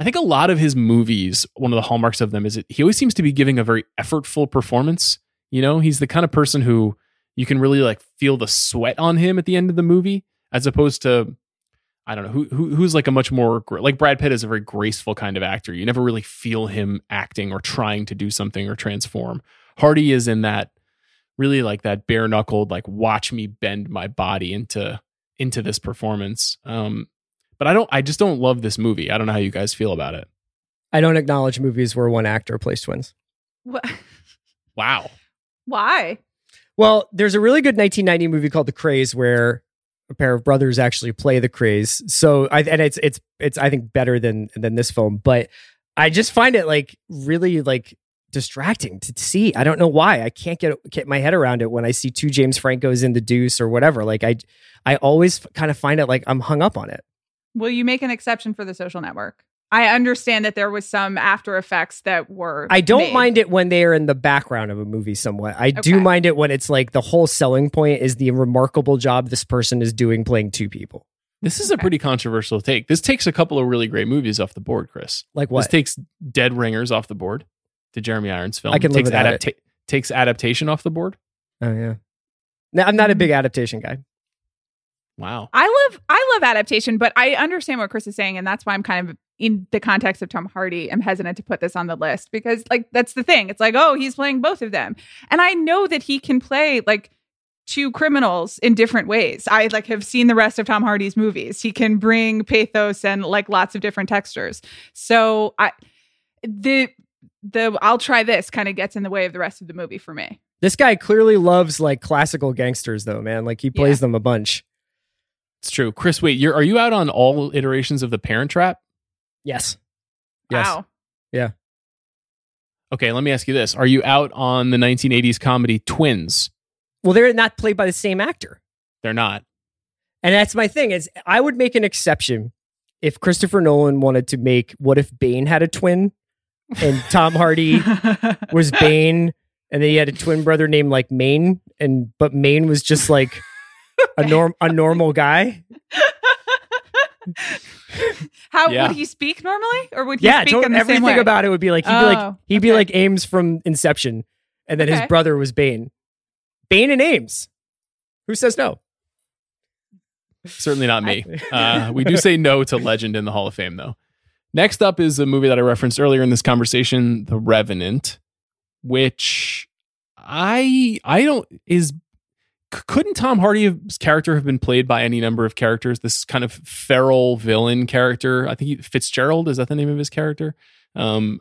I think a lot of his movies, one of the hallmarks of them is that he always seems to be giving a very effortful performance. You know, he's the kind of person who you can really like feel the sweat on him at the end of the movie, as opposed to I don't know who, who who's like a much more like Brad Pitt is a very graceful kind of actor. You never really feel him acting or trying to do something or transform. Hardy is in that really like that bare knuckled like watch me bend my body into into this performance. Um, but I don't I just don't love this movie. I don't know how you guys feel about it. I don't acknowledge movies where one actor plays twins. What? Wow. Why? Well, there's a really good 1990 movie called The Krays where a pair of brothers actually play the Krays. So I and it's it's it's I think better than than this film, but I just find it like really like distracting to see. I don't know why. I can't get get my head around it when I see two James Francos in the Deuce or whatever. Like I I always kind of find it like I'm hung up on it. Will you make an exception for the social network? I understand that there was some after effects that were. I don't made. mind it when they are in the background of a movie somewhat. I do mind it when it's like the whole selling point is the remarkable job this person is doing playing two people. This is a pretty controversial take. This takes a couple of really great movies off the board, Chris. Like what? This takes Dead Ringers off the board to Jeremy Irons film. I can live takes without it. takes adaptation off the board. Oh yeah. No, I'm not a mm-hmm. big adaptation guy. Wow. I love I love adaptation, but I understand what Chris is saying, and that's why I'm kind of in the context of Tom Hardy, I'm hesitant to put this on the list because like that's the thing. It's like, oh, he's playing both of them. And I know that he can play like two criminals in different ways. I like have seen the rest of Tom Hardy's movies. He can bring pathos and like lots of different textures. So I the the I'll try this kind of gets in the way of the rest of the movie for me. This guy clearly loves like classical gangsters though, man. Like he plays them a bunch. It's true. Chris, wait, you're are you out on all iterations of the Parent Trap? Yes. Wow. Yeah. Okay, let me ask you this: Are you out on the 1980s comedy Twins? Well, they're not played by the same actor. They're not. And that's my thing is I would make an exception if Christopher Nolan wanted to make what if Bane had a twin and Tom Hardy was Bane and then he had a twin brother named like Maine and but Maine was just like a norm a normal guy. How Yeah. would he speak normally, or would he Yeah, speak don't, the everything same way? about it would be like he'd be like Oh, he'd be like Eames from Inception and then Okay. his brother was Bane. Bane and Eames. Who says no? Certainly not me. Uh, we do say no to Legend in the Hall of Fame, though. Next up is a movie that I referenced earlier in this conversation, The Revenant, which I I don't is c- couldn't Tom Hardy's character have been played by any number of characters? This kind of feral villain character. I think he, Fitzgerald is that the name of his character. Um,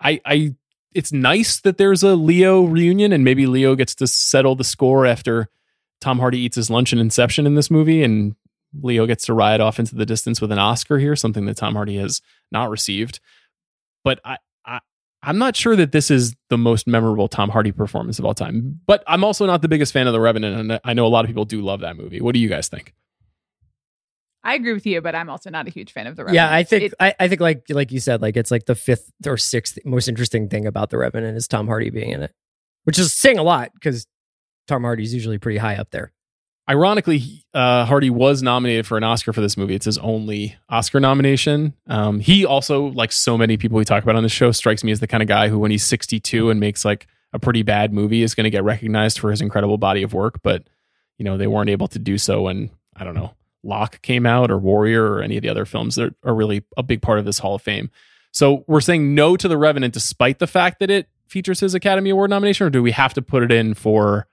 I, I, it's nice that there's a Leo reunion and maybe Leo gets to settle the score after Tom Hardy eats his lunch in Inception in this movie and Leo gets to ride off into the distance with an Oscar here, something that Tom Hardy has not received. But I, I'm not sure that this is the most memorable Tom Hardy performance of all time. But I'm also not the biggest fan of The Revenant, and I know a lot of people do love that movie. What do you guys think? I agree with you, but I'm also not a huge fan of the. Revenant. Yeah, I think It- I, I think like like you said, like it's like the fifth or sixth most interesting thing about the Revenant is Tom Hardy being in it, which is saying a lot because Tom Hardy's usually pretty high up there. Ironically, uh, Hardy was nominated for an Oscar for this movie. It's his only Oscar nomination. Um, he also, like so many people we talk about on the show, strikes me as the kind of guy who, when he's 62 and makes like a pretty bad movie, is going to get recognized for his incredible body of work. But you know, they weren't able to do so when I don't know Locke came out or Warrior or any of the other films that are really a big part of this Hall of Fame. So we're saying no to the Revenant, despite the fact that it features his Academy Award nomination, or do we have to put it in for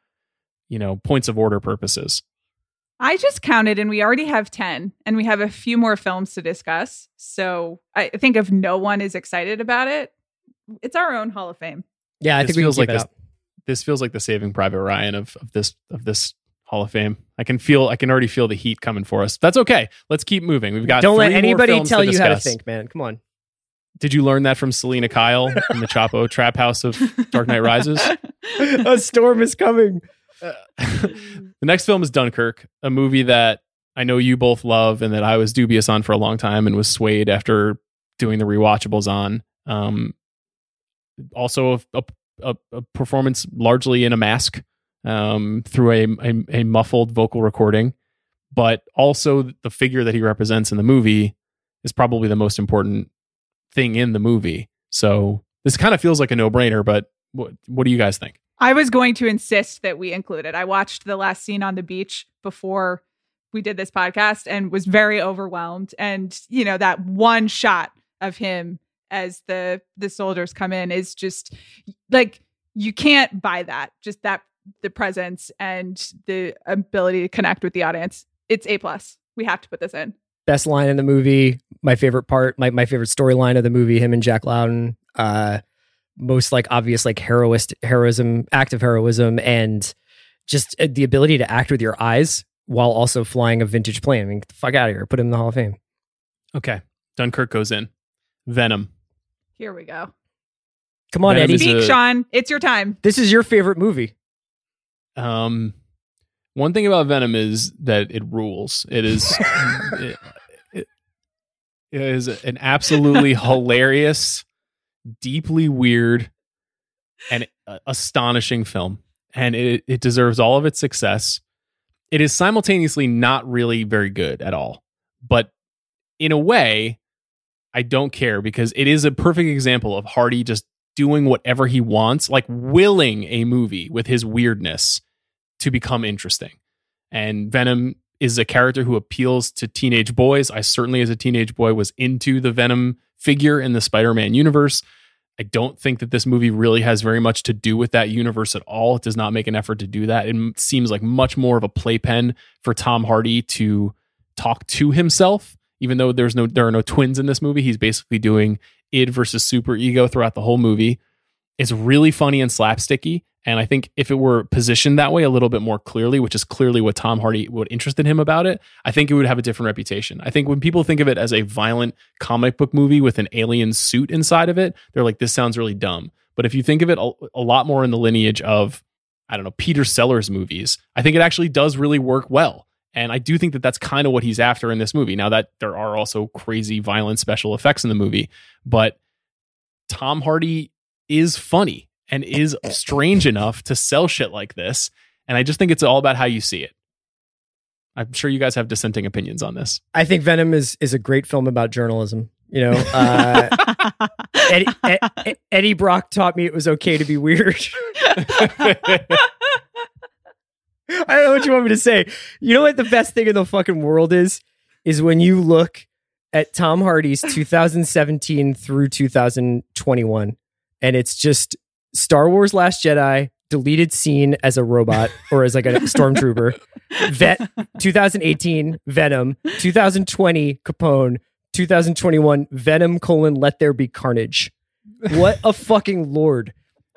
you know points of order purposes? I just counted, and we already have ten, and we have a few more films to discuss. So I think if no one is excited about it, it's our own Hall of Fame. Yeah, I This think we feels can like keep it this, up. this feels like the Saving Private Ryan of of this of this Hall of Fame. I can feel I can already feel the heat coming for us. That's okay. Let's keep moving. We've got Don't let three more anybody films tell you how to think, man. Come on. Did you learn that from Selina Kyle in the Chapo Trap House of Dark Knight Rises? a storm is coming. the next film is Dunkirk, a movie that I know you both love and that I was dubious on for a long time and was swayed after doing the rewatchables on. Um, also, a, a, a performance largely in a mask um, through a, a, a muffled vocal recording, but also the figure that he represents in the movie is probably the most important thing in the movie. So this kind of feels like a no brainer, but what, what do you guys think? I was going to insist that we include it. I watched the last scene on the beach before we did this podcast and was very overwhelmed. And you know that one shot of him as the the soldiers come in is just like you can't buy that. Just that the presence and the ability to connect with the audience. It's a plus. We have to put this in. Best line in the movie. My favorite part. My my favorite storyline of the movie. Him and Jack Lowden. Uh, most like obvious like heroist heroism, act of heroism, and just uh, the ability to act with your eyes while also flying a vintage plane. I mean, get the fuck out of here. Put him in the Hall of Fame. Okay. Dunkirk goes in. Venom. Here we go. Come on, Venom Eddie. is Speak, a- Sean. It's your time. This is your favorite movie. Um, one thing about Venom is that it rules. It is it, it- it is an absolutely hilarious, deeply weird, and uh, astonishing film, and it it deserves all of its success. It is simultaneously not really very good at all, but in a way, I don't care because it is a perfect example of Hardy just doing whatever he wants, like willing a movie with his weirdness to become interesting. And Venom is a character who appeals to teenage boys. I certainly, as a teenage boy, was into the Venom figure in the Spider Man universe. I don't think that this movie really has very much to do with that universe at all. It does not make an effort to do that. It seems like much more of a playpen for Tom Hardy to talk to himself. Even though there's no there are no twins in this movie, he's basically doing id versus super ego throughout the whole movie. It's really funny and slapsticky. And I think if it were positioned that way a little bit more clearly, which is clearly what Tom Hardy, what interested him about it, I think it would have a different reputation. I think when people think of it as a violent comic book movie with an alien suit inside of it, they're like, this sounds really dumb. But if you think of it a, a lot more in the lineage of, I don't know, Peter Sellers movies, I think it actually does really work well. And I do think that that's kind of what he's after in this movie. Now that there are also crazy violent special effects in the movie, but Tom Hardy is funny and is strange enough to sell shit like this. And I just think it's all about how you see it. I'm sure you guys have dissenting opinions on this. I think Venom is is a great film about journalism. You know, uh, Eddie, Ed- Eddie Brock taught me it was okay to be weird. I don't know what you want me to say. You know what the best thing in the fucking world is? Is when you look at Tom Hardy's 2017 through 2021, and it's just Star Wars Last Jedi, deleted scene as a robot or as like a stormtrooper. Vet 2018 Venom, 2020 Capone, 2021 Venom colon Let There Be Carnage. What a fucking lord.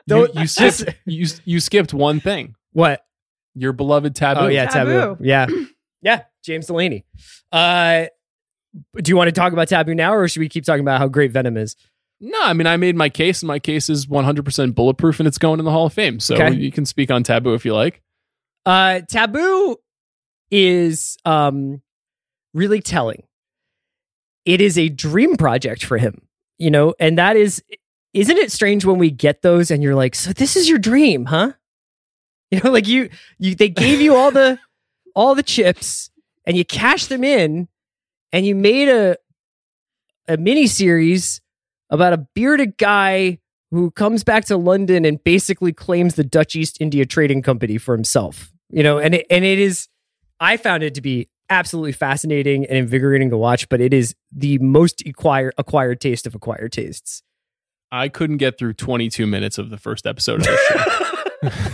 You, Don't- you skipped you you skipped one thing. What? Your beloved taboo. Oh yeah, taboo. Taboo. Yeah, yeah. James Delaney. Uh, do you want to talk about taboo now, or should we keep talking about how great Venom is? No, I mean I made my case, and my case is 100% bulletproof, and it's going in the Hall of Fame. So Okay. you can speak on taboo if you like. Uh, taboo is um really telling. It is a dream project for him, you know, and that is. Isn't it strange when we get those and you're like, so this is your dream, huh? You know, like you, you, they gave you all the, all the chips and you cashed them in and you made a, a mini series about a bearded guy who comes back to London and basically claims the Dutch East India Trading Company for himself. You know, and it, and it is, I found it to be absolutely fascinating and invigorating to watch, but it is the most acquired acquired taste of acquired tastes. I couldn't get through 22 minutes of the first episode of this show.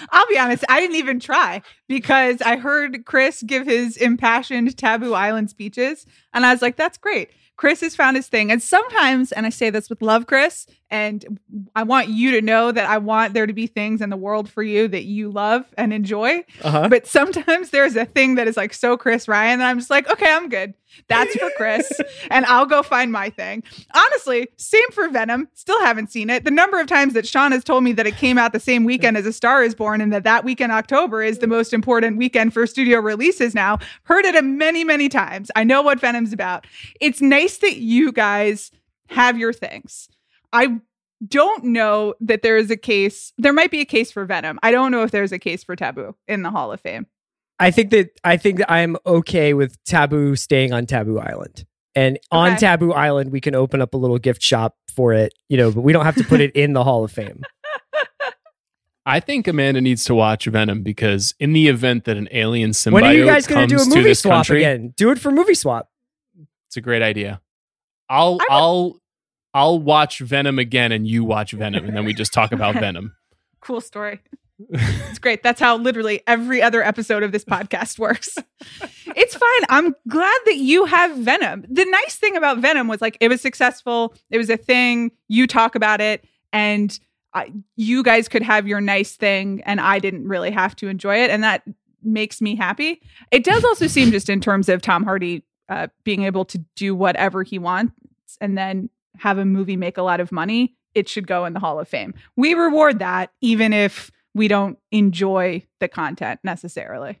I'll be honest, I didn't even try because I heard Chris give his impassioned Taboo Island speeches, and I was like, that's great. Chris has found his thing. And sometimes, and I say this with love, Chris, and I want you to know that I want there to be things in the world for you that you love and enjoy. Uh-huh. But sometimes there's a thing that is like so Chris Ryan that I'm just like, okay, I'm good. That's for Chris. and I'll go find my thing. Honestly, same for Venom. Still haven't seen it. The number of times that Sean has told me that it came out the same weekend as A Star is Born and that that weekend, October, is the most important weekend for studio releases now. Heard it a many, many times. I know what Venom's about. It's nice that you guys have your things. I don't know that there is a case. There might be a case for Venom. I don't know if there's a case for Taboo in the Hall of Fame. I think that I think that I'm okay with Taboo staying on Taboo Island. And on Okay. Taboo Island, we can open up a little gift shop for it, you know, but we don't have to put it in the Hall of Fame. I think Amanda needs to watch Venom because in the event that an alien symbiote when are you guys going to do comes a to movie this swap country, again? Do it for movie swap. it's a great idea. I'll I'll I'll watch Venom again, and you watch Venom, and then we just talk about Venom. Cool story. it's great. That's how literally every other episode of this podcast works. it's fine. I'm glad that you have Venom. The nice thing about Venom was like it was successful. It was a thing. You talk about it, and I, you guys could have your nice thing, and I didn't really have to enjoy it, and that makes me happy. It does also seem just in terms of Tom Hardy uh, being able to do whatever he wants, and then have a movie make a lot of money. It should go in the Hall of Fame. We reward that, even if we don't enjoy the content necessarily.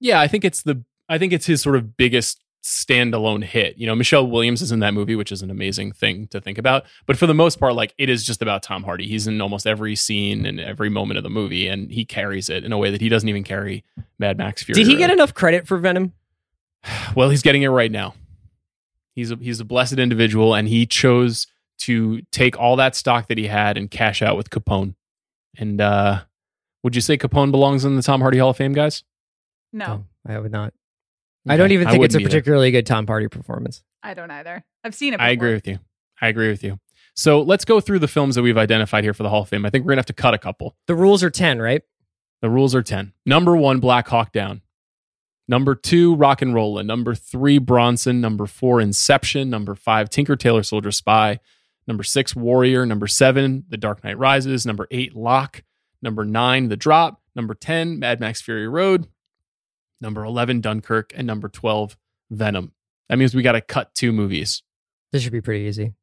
Yeah, I think it's the I think it's his sort of biggest standalone hit. You know, Michelle Williams is in that movie, which is an amazing thing to think about. But for the most part, like it is just about Tom Hardy. He's in almost every scene and every moment of the movie, and he carries it in a way that he doesn't even carry Mad Max Fury. Did he get enough credit for Venom? Well, he's getting it right now. He's a he's a blessed individual, and he chose to take all that stock that he had and cash out with Capone. And uh would you say Capone belongs in the Tom Hardy Hall of Fame, guys? No, I would not. I don't even think it's a wouldn't either. particularly good Tom Hardy performance. I don't either. I've seen it. I agree with you. I agree with you. So let's go through the films that we've identified here for the Hall of Fame. I think we're gonna have to cut a couple. The rules are 10, right? The rules are 10. Number one, Black Hawk Down. Number two, RocknRolla. Number three, Bronson. Number four, Inception. Number five, Tinker Tailor Soldier Spy. Number six, Warrior. Number seven, The Dark Knight Rises. Number eight, Locke. Number nine, The Drop. Number 10, Mad Max Fury Road. Number 11, Dunkirk. And number 12, Venom. That means we got to cut two movies. This should be pretty easy.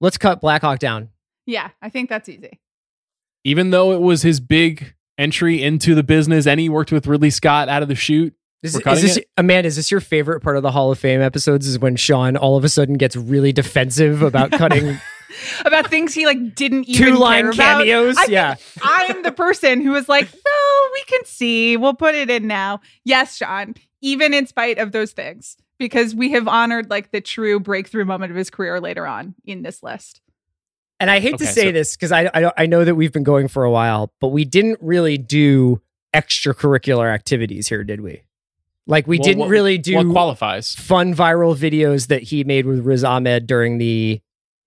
Let's cut Black Hawk down. Yeah, I think that's easy. Even though it was his big entry into the business and he worked with Ridley Scott out of the shoot, Is, is this it. Amanda? Is this your favorite part of the Hall of Fame episodes? Is when Sean all of a sudden gets really defensive about cutting About things he like didn't even two line care cameos? I yeah, I'm the person who was like, no, we can see. We'll put it in now. Yes, Sean, even in spite of those things, because we have honored like the true breakthrough moment of his career later on in this list. and I hate to say so- this because I, I I know that we've been going for a while, but we didn't really do extracurricular activities here, did we? Like we Well, didn't what- really do what qualifies? fun viral videos that he made with Riz Ahmed during the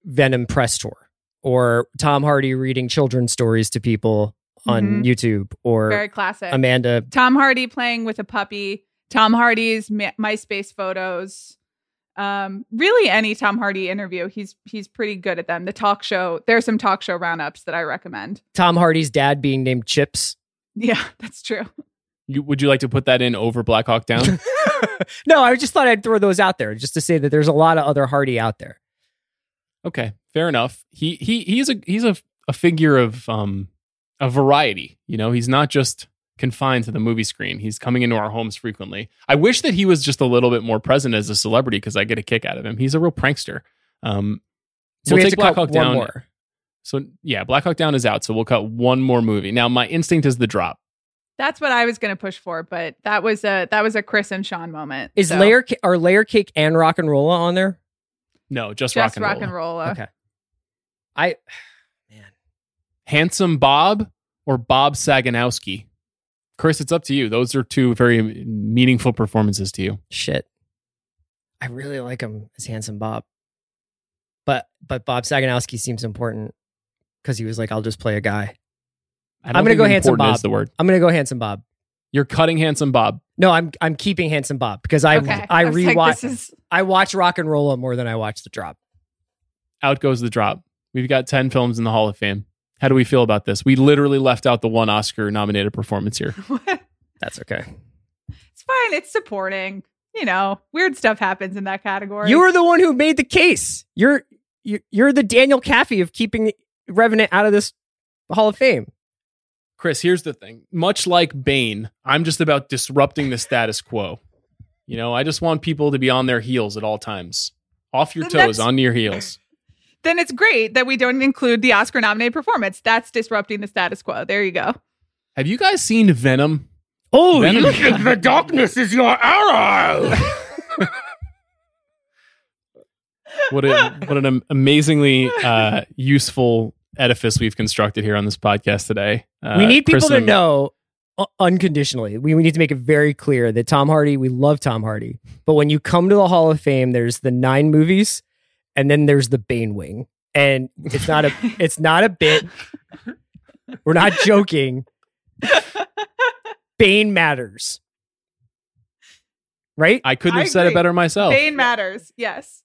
Venom press tour, or Tom Hardy reading children's stories to people on Mhm. YouTube, or Very classic. Amanda. Tom Hardy playing with a puppy. Tom Hardy's Ma- MySpace photos. Um, really, any Tom Hardy interview, he's he's pretty good at them. The talk show, there's some talk show roundups that I recommend. Tom Hardy's dad being named Chips. Yeah, that's true. You, would you like to put that in over Black Hawk Down? no, I just thought I'd throw those out there just to say that there's a lot of other Hardy out there. okay, fair enough. He he he's a he's a, a figure of um a variety. You know, he's not just confined to the movie screen. He's coming into our homes frequently. I wish that he was just a little bit more present as a celebrity because I get a kick out of him. He's a real prankster. Um, So we'll we take Black Hawk Down. more. So yeah, Black Hawk Down is out. So we'll cut one more movie. Now my instinct is the drop. That's what I was going to push for, but that was a that was a Chris and Sean moment. Is So, layer are layer cake and RocknRolla on there? No, just, just rock and roll. roll? Okay. I man, Handsome Bob or Bob Saginowski. Chris, it's up to you. Those are two very meaningful performances to you. shit. I really like him as handsome Bob. But but Bob Saginowski seems important because he was like, I'll just play a guy. I don't I'm gonna think go handsome Bob. Is the word I'm gonna go handsome Bob. you're cutting handsome Bob? No, I'm I'm keeping handsome Bob because I Okay. I, I was like, rewatch is- I watch RocknRolla more than I watch the drop. Out goes the drop. We've got ten films in the Hall of Fame. How do we feel about this? We literally left out the one Oscar nominated performance here. That's okay. It's fine. It's supporting. You know, weird stuff happens in that category. You were the one who made the case. You're you're, you're the Daniel Caffey of keeping Revenant out of this Hall of Fame. Chris, here's the thing. Much like Bane, I'm just about disrupting the status quo. You know, I just want people to be on their heels at all times. Off your Then toes, that's- onto your heels. then it's great that we don't include the Oscar nominated performance. That's disrupting the status quo. There you go. Have you guys seen Venom? Oh, Venom- You think the darkness is your arrow. What a what an amazingly uh, useful edifice we've constructed here on this podcast today. Uh, we need people Chris to know uh, unconditionally. We, we need to make it very clear that Tom Hardy, we love Tom Hardy. But when you come to the Hall of Fame, there's the nine movies and then there's the Bane wing. And it's not a it's not a bit. We're not joking. Bane matters. Right? I couldn't I have said it better myself. Bane matters. Yes.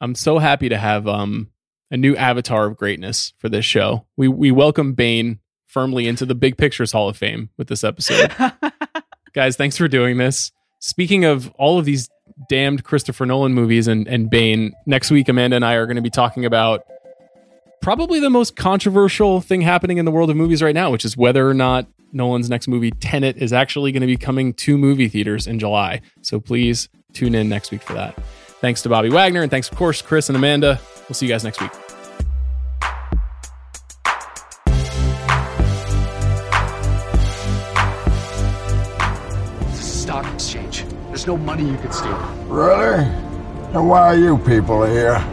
I'm so happy to have um, a new avatar of greatness for this show. We we welcome Bane firmly into the Big Pictures Hall of Fame with this episode. Guys, thanks for doing this. Speaking of all of these damned Christopher Nolan movies and, and Bane, next week Amanda and I are going to be talking about probably the most controversial thing happening in the world of movies right now, which is whether or not Nolan's next movie, Tenet, is actually going to be coming to movie theaters in July. So please tune in next week for that. Thanks to Bobby Wagner, and thanks, of course, Chris and Amanda. We'll see you guys next week. There's no money you can steal. Really? And why are you people here?